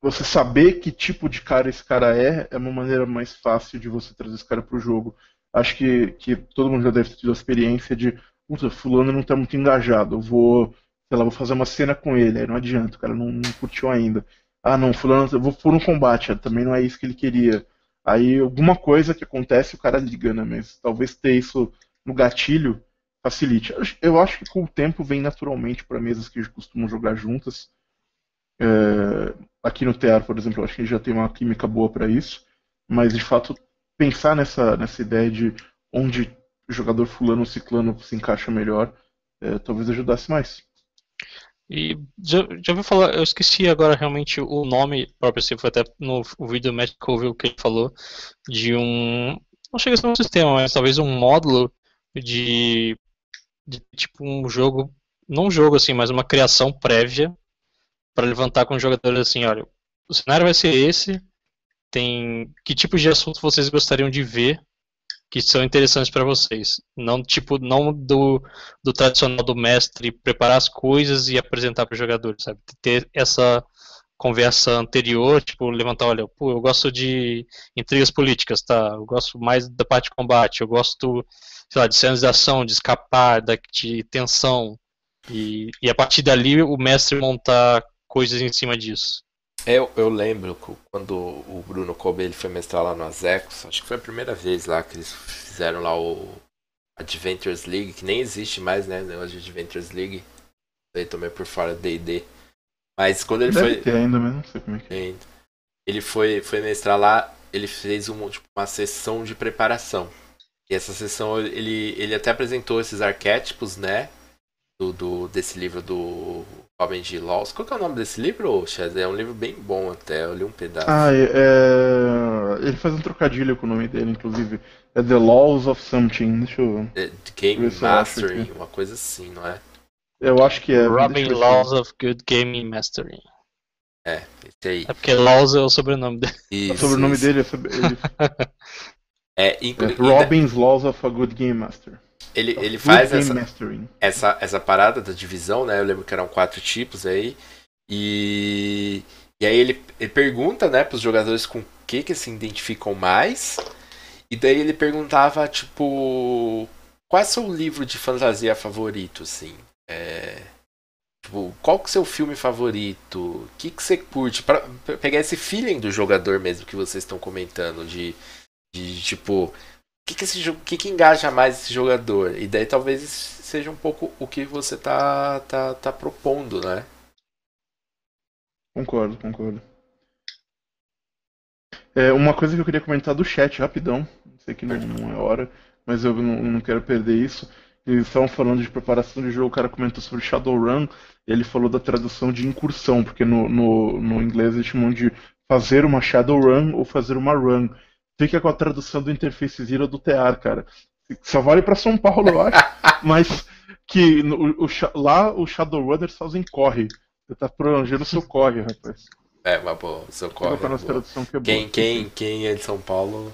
você saber que tipo de cara esse cara é é uma maneira mais fácil de você trazer esse cara pro jogo. Acho que, que todo mundo já deve ter tido a experiência de, puta, fulano não está muito engajado, eu vou, sei lá, vou fazer uma cena com ele, aí não adianta, o cara não, não curtiu ainda ah não, fulano, eu vou por um combate, também não é isso que ele queria. Aí alguma coisa que acontece o cara liga, né? Mas talvez ter isso no gatilho facilite. Eu acho que com o tempo vem naturalmente para mesas que costumam jogar juntas. É, aqui no TR, por exemplo, acho que já tem uma química boa para isso. Mas de fato, pensar nessa, nessa ideia de onde o jogador fulano ou ciclano se encaixa melhor, é, talvez ajudasse mais. E já, já ouviu falar, eu esqueci agora realmente o nome próprio, assim, foi até no vídeo do Matt Colville que ele falou, de um. Não chega a ser um sistema, mas talvez um módulo de, de tipo um jogo. Não um jogo assim, mas uma criação prévia para levantar com os jogadores assim, olha, o cenário vai ser esse, tem que tipo de assunto vocês gostariam de ver que são interessantes para vocês. Não tipo não do, do tradicional do mestre preparar as coisas e apresentar para os jogadores, sabe? Ter essa conversa anterior, tipo levantar, olha, pô, eu gosto de intrigas políticas, tá? Eu gosto mais da parte de combate, eu gosto, sei lá, de cenas de ação, de escapar, de tensão. E, e a partir dali o mestre montar coisas em cima disso. Eu, eu lembro quando o Bruno Kobe ele foi mestrar lá no Azecos, acho que foi a primeira vez lá que eles fizeram lá o Adventures League, que nem existe mais, né? O negócio de Adventures League. Daí tomei por fora DD. Mas quando ele Deve foi. Ter ainda, mas não sei como é que é. Ele foi, foi mestrar lá, ele fez um, tipo, uma sessão de preparação. E essa sessão ele, ele até apresentou esses arquétipos, né? Do, do, desse livro do Homem de Laws. Qual que é o nome desse livro, Chaz? É um livro bem bom até, eu li um pedaço. Ah, é, é... ele faz um trocadilho com o nome dele, inclusive. É The Laws of Something, deixa eu... The, Game Mastering, uma coisa assim, não é? Eu acho que é. Robin Laws of Good Game Mastering. É, esse aí. É porque Laws é o sobrenome dele. Isso, o sobrenome isso. dele é... Sobre... Ele... é, inclu... é Robin's Laws of a Good Game Master. Ele, ele faz essa, essa, essa parada da divisão, né? Eu lembro que eram quatro tipos aí. E, e aí ele, ele pergunta, né, pros jogadores com o que que se identificam mais. E daí ele perguntava, tipo, qual é o seu livro de fantasia favorito, assim? É, tipo, qual que é o seu filme favorito? O que que você curte? Pra, pra pegar esse feeling do jogador mesmo que vocês estão comentando, de, de tipo, que, que, esse, que, que engaja mais esse jogador? E daí talvez seja um pouco o que você tá, tá, tá propondo, né? Concordo, concordo. É, uma coisa que eu queria comentar do chat, rapidão. Sei que não, não é hora, mas eu não, não quero perder isso. Eles estavam falando de preparação de jogo, o cara comentou sobre Shadowrun, ele falou da tradução de incursão, porque no, no, no inglês eles chamam de fazer uma Shadowrun ou fazer uma run. Fica com a tradução do Interface Zero do TEAR, cara. Só vale para São Paulo, eu acho, mas que no, o, lá o Shadowrunners fazem corre. Você tá prolongando o seu corre, rapaz. É, mas pô, seu corre. É tradução que é quem, boa, quem, quem é de São Paulo.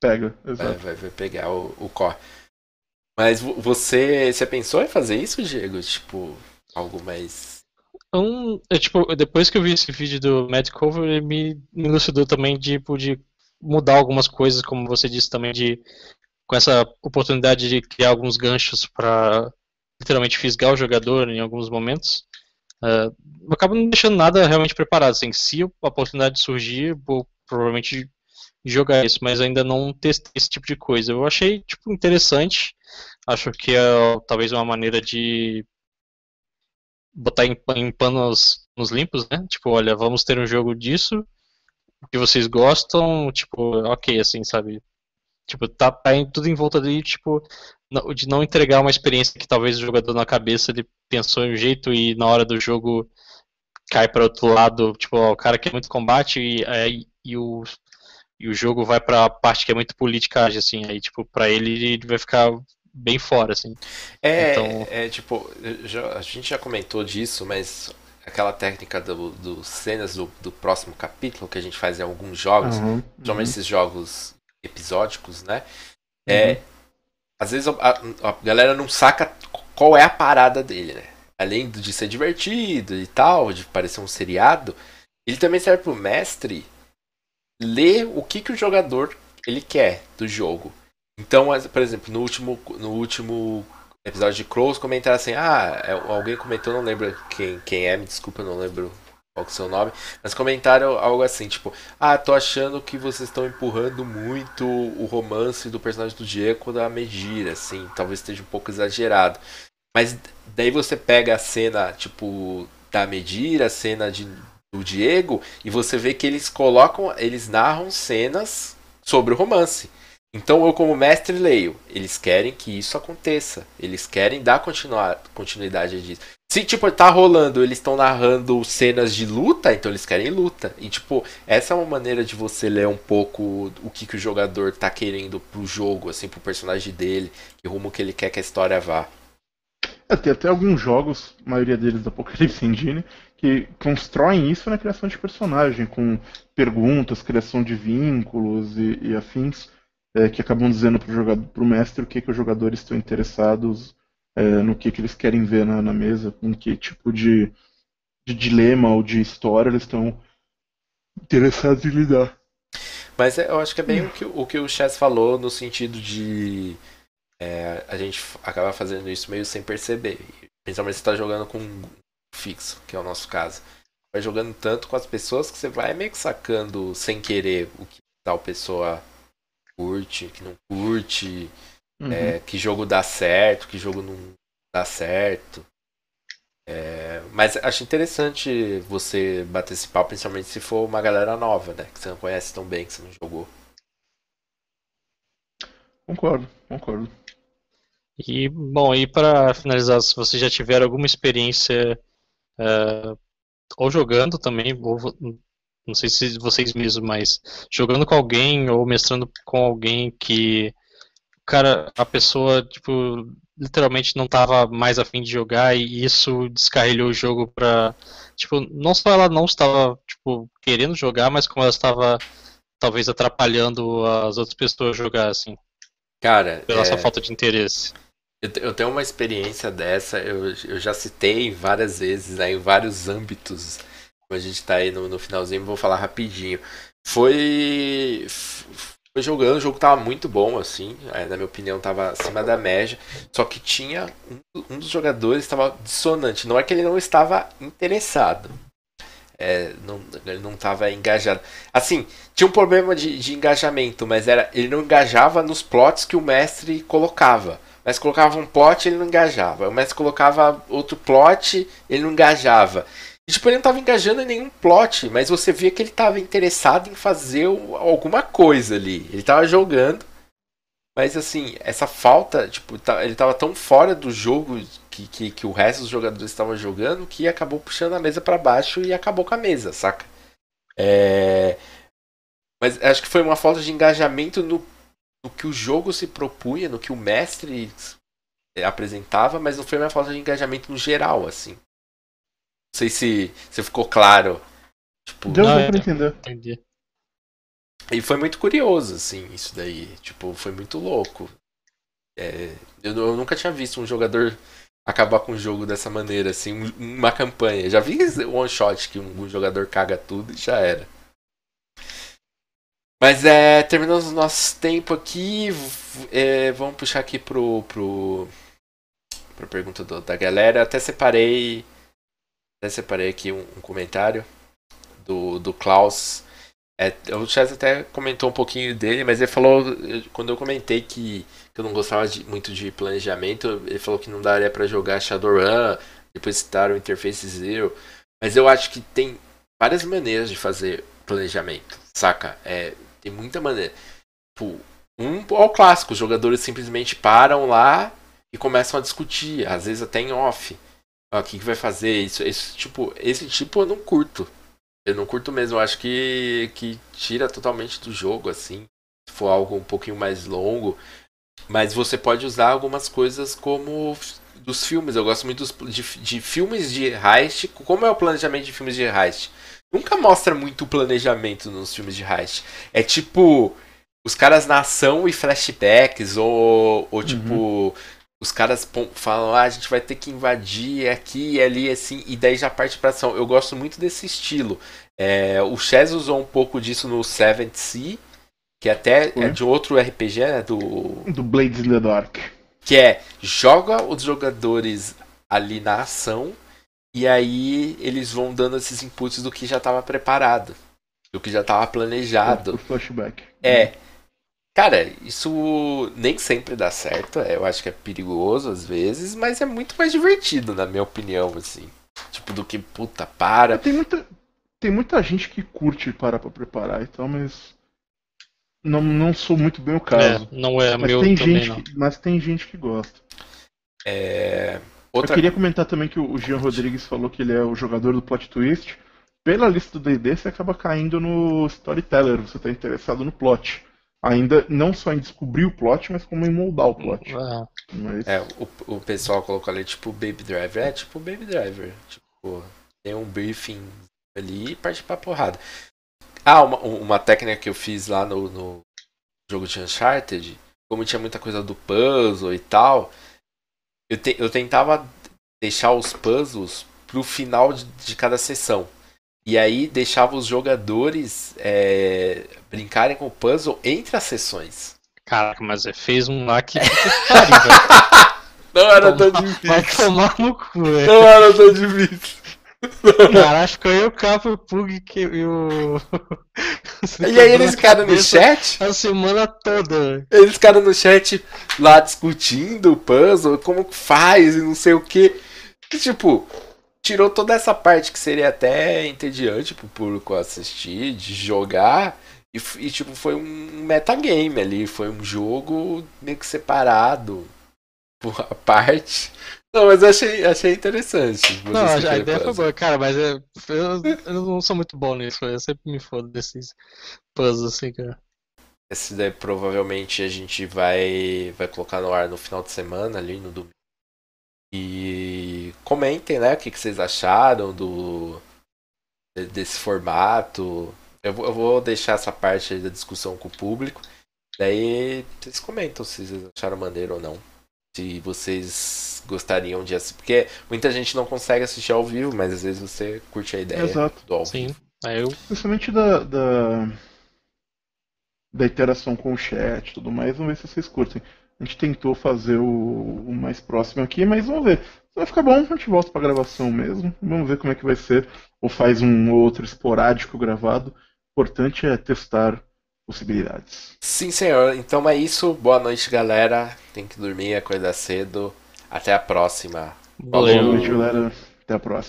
Pega, exato. Vai, vai, pegar o, o corre. Mas você, você pensou em fazer isso, Diego? Tipo, algo mais. Um, é, tipo, depois que eu vi esse vídeo do Matt Cover, ele me, me elucidou também tipo, de mudar algumas coisas, como você disse também, de com essa oportunidade de criar alguns ganchos para literalmente fisgar o jogador em alguns momentos. Uh, acaba não deixando nada realmente preparado. Assim, se a oportunidade surgir, vou provavelmente jogar isso, mas ainda não testei esse tipo de coisa. Eu achei tipo interessante. Acho que é talvez uma maneira de botar em, em panos nos limpos, né? Tipo, olha, vamos ter um jogo disso que vocês gostam, tipo, ok, assim, sabe? Tipo, tá, tá tudo em volta dele, tipo, de não entregar uma experiência que talvez o jogador na cabeça ele pensou em um jeito e na hora do jogo cai para outro lado, tipo, ó, o cara quer muito combate e, aí, e, o, e o jogo vai para a parte que é muito politicagem, assim, aí, tipo, para ele ele vai ficar bem fora, assim. É, então... é tipo, já, a gente já comentou disso, mas aquela técnica do, do cenas do, do próximo capítulo que a gente faz em alguns jogos, uhum, principalmente uhum. esses jogos episódicos, né? É, uhum. Às vezes a, a, galera não saca qual é a parada dele, né? Além de ser divertido e tal, de parecer um seriado, ele também serve pro mestre ler o que, que o jogador ele quer do jogo. Então, por exemplo, no último, no último episódio de Crows comentaram assim, ah, é, alguém comentou, não lembro quem, quem é, me desculpa, não lembro qual é o seu nome, mas comentaram algo assim, tipo, ah, tô achando que vocês estão empurrando muito o romance do personagem do Diego da Medira, assim, talvez esteja um pouco exagerado. Mas daí você pega a cena, tipo, da Medira, a cena de, do Diego, e você vê que eles colocam, eles narram cenas sobre o romance. Então eu como mestre leio, eles querem que isso aconteça, eles querem dar continuidade disso. Se, tipo, tá rolando, eles estão narrando cenas de luta, então eles querem luta. E, tipo, essa é uma maneira de você ler um pouco o que, que o jogador tá querendo pro jogo, assim, pro personagem dele, que rumo que ele quer que a história vá. É, tem até alguns jogos, a maioria deles da Apocalipse Engine, que constroem isso na criação de personagem, com perguntas, criação de vínculos e, e afins, é, que acabam dizendo jogador, pro mestre o que, que os jogadores estão interessados é, no que, que eles querem ver na, na mesa, com que tipo de, de dilema ou de história eles estão interessados em lidar. Mas é, eu acho que é bem o que o, que o Chess falou no sentido de é, a gente acaba fazendo isso meio sem perceber. Principalmente se está jogando com um fixo, que é o nosso caso. Vai jogando tanto com as pessoas que você vai meio que sacando sem querer o que tal pessoa curte, que não curte. Uhum. É, que jogo dá certo, que jogo não dá certo. É, mas acho interessante você bater esse papo, principalmente se for uma galera nova, né? Que você não conhece tão bem, que você não jogou. Concordo, concordo. E, bom, e para finalizar, se vocês já tiveram alguma experiência uh, ou jogando também, ou não sei se vocês mesmos, mas jogando com alguém ou mestrando com alguém que cara, a pessoa, tipo, literalmente não tava mais afim de jogar e isso descarrilhou o jogo pra. Tipo, não só ela não estava, tipo, querendo jogar, mas como ela estava talvez atrapalhando as outras pessoas a jogar, assim. Cara. Pela é... sua falta de interesse. Eu tenho uma experiência dessa, eu, eu já citei várias vezes, né, em vários âmbitos. A gente tá aí no, no finalzinho, vou falar rapidinho. Foi foi jogando, o jogo tava muito bom, assim, é, na minha opinião tava acima da média, só que tinha um, um dos jogadores estava dissonante, não é que ele não estava interessado, é, não, ele não estava engajado. Assim, tinha um problema de, de engajamento, mas era ele não engajava nos plots que o mestre colocava. O mestre colocava um plot, ele não engajava. O mestre colocava outro plot, ele não engajava. E, tipo, ele não estava engajando em nenhum plot, mas você via que ele estava interessado em fazer alguma coisa ali. Ele estava jogando. Mas assim, essa falta, tipo, tá, ele estava tão fora do jogo que, que, que o resto dos jogadores estavam jogando que acabou puxando a mesa para baixo e acabou com a mesa, saca? É... Mas acho que foi uma falta de engajamento no, no que o jogo se propunha, no que o mestre apresentava, mas não foi uma falta de engajamento no geral, assim. Não sei se, se ficou claro. Tipo, Deu pra é, entender. Entendi. E foi muito curioso, assim, isso daí. Tipo, foi muito louco. É, eu, eu, nunca tinha visto um jogador acabar com o jogo dessa maneira, assim, uma campanha. Já vi one shot que um, um jogador caga tudo e já era. Mas é, terminamos o nosso tempo aqui. É, vamos puxar aqui pro, pro, pro pergunta do, da galera. Até separei. Até separei aqui um, um comentário do, do Klaus. É, o Chaz até comentou um pouquinho dele, mas ele falou, quando eu comentei que, que eu não gostava de, muito de planejamento, ele falou que não daria para jogar Shadowrun, depois citaram Interface Zero, mas eu acho que tem várias maneiras de fazer planejamento, saca? É, tem muita maneira. Tipo, um é o clássico, os jogadores simplesmente param lá e começam a discutir, às vezes até em off. O que, que vai fazer? Isso, isso, tipo, esse tipo eu não curto. Eu não curto mesmo, eu acho que, que tira totalmente do jogo, assim. Se for algo um pouquinho mais longo. Mas você pode usar algumas coisas como dos filmes. Eu gosto muito dos, de, de filmes de heist. Como é o planejamento de filmes de heist? Nunca mostra muito planejamento nos filmes de heist. É tipo os caras na ação e flashbacks, ou, ou tipo, uhum os caras falam, ah, a gente vai ter que invadir aqui e ali, assim, e daí já parte pra ação. Eu gosto muito desse estilo. É, o Chess usou um pouco disso no Seventh Sea, que até é de outro RPG, né? Do. Do Blades in the Dark. Que é joga os jogadores ali na ação e aí eles vão dando esses inputs do que já estava preparado, do que já estava planejado. O flashback. É. Cara, isso nem sempre dá certo. É, eu acho que é perigoso às vezes, mas é muito mais divertido, na minha opinião, assim. Tipo, do que, puta, para. Tem muita, tem muita gente que curte parar pra preparar e tal, mas. Não, não sou muito bem o caso. É, não é mas meu tem também, gente não. Que, Mas tem gente que gosta. É. Outra... Eu queria comentar também que o Jean Rodrigues falou que ele é o jogador do plot twist. Pela lista do D&D, você acaba caindo no storyteller, você está interessado no plot ainda não só em descobrir o plot, mas como em moldar o plot. Ah. Mas... É, o, o pessoal colocou ali tipo Baby Driver. É tipo Baby Driver. Tipo, tem um briefing ali e parte pra porrada. Ah, uma, uma técnica que eu fiz lá no, no jogo de Uncharted, como tinha muita coisa do puzzle e tal, eu, te, eu tentava deixar os puzzles pro final de, de cada sessão. E aí deixava os jogadores é, brincarem com o puzzle entre as sessões. Caraca, mas fez um lá que. Não era tão difícil. Vai tomar no cu, velho. Não era tão difícil. Cara, acho que eu, o Capo, o Pug que o. e aí eles ficaram no chat? A semana toda. Eles ficaram no chat lá discutindo o puzzle, como faz e não sei o que. Tipo, tirou toda essa parte que seria até entediante pro público assistir, de jogar. E, e tipo, foi um metagame ali, foi um jogo meio que separado por a parte. Não, mas eu achei, achei interessante. Não, a ideia foi boa, cara, mas eu, eu, eu, não sou muito bom nisso, eu sempre me fodo desses puzzles assim, cara. Esse daí provavelmente a gente vai, vai colocar no ar no final de semana, ali no domingo. E comentem, né, o que, que vocês acharam do desse formato. Eu vou, eu vou deixar essa parte da discussão com o público. Daí vocês comentam se vocês acharam maneiro ou não. Se vocês gostariam de assistir. Porque muita gente não consegue assistir ao vivo, mas às vezes você curte a ideia Exato. do ao Sim. Aí eu... Principalmente da, da, da interação com o chat e tudo mais, vamos ver se vocês curtem. A gente tentou fazer o, o, mais próximo aqui, mas vamos ver. Se vai ficar bom, a gente volta pra gravação mesmo. Vamos ver como é que vai ser. ou faz um outro esporádico gravado. O importante é testar possibilidades. Sim, senhor. Então é isso. Boa noite, galera. Tem que dormir, acordar cedo. Até a próxima. Valeu. Boa noite, galera. Até a próxima.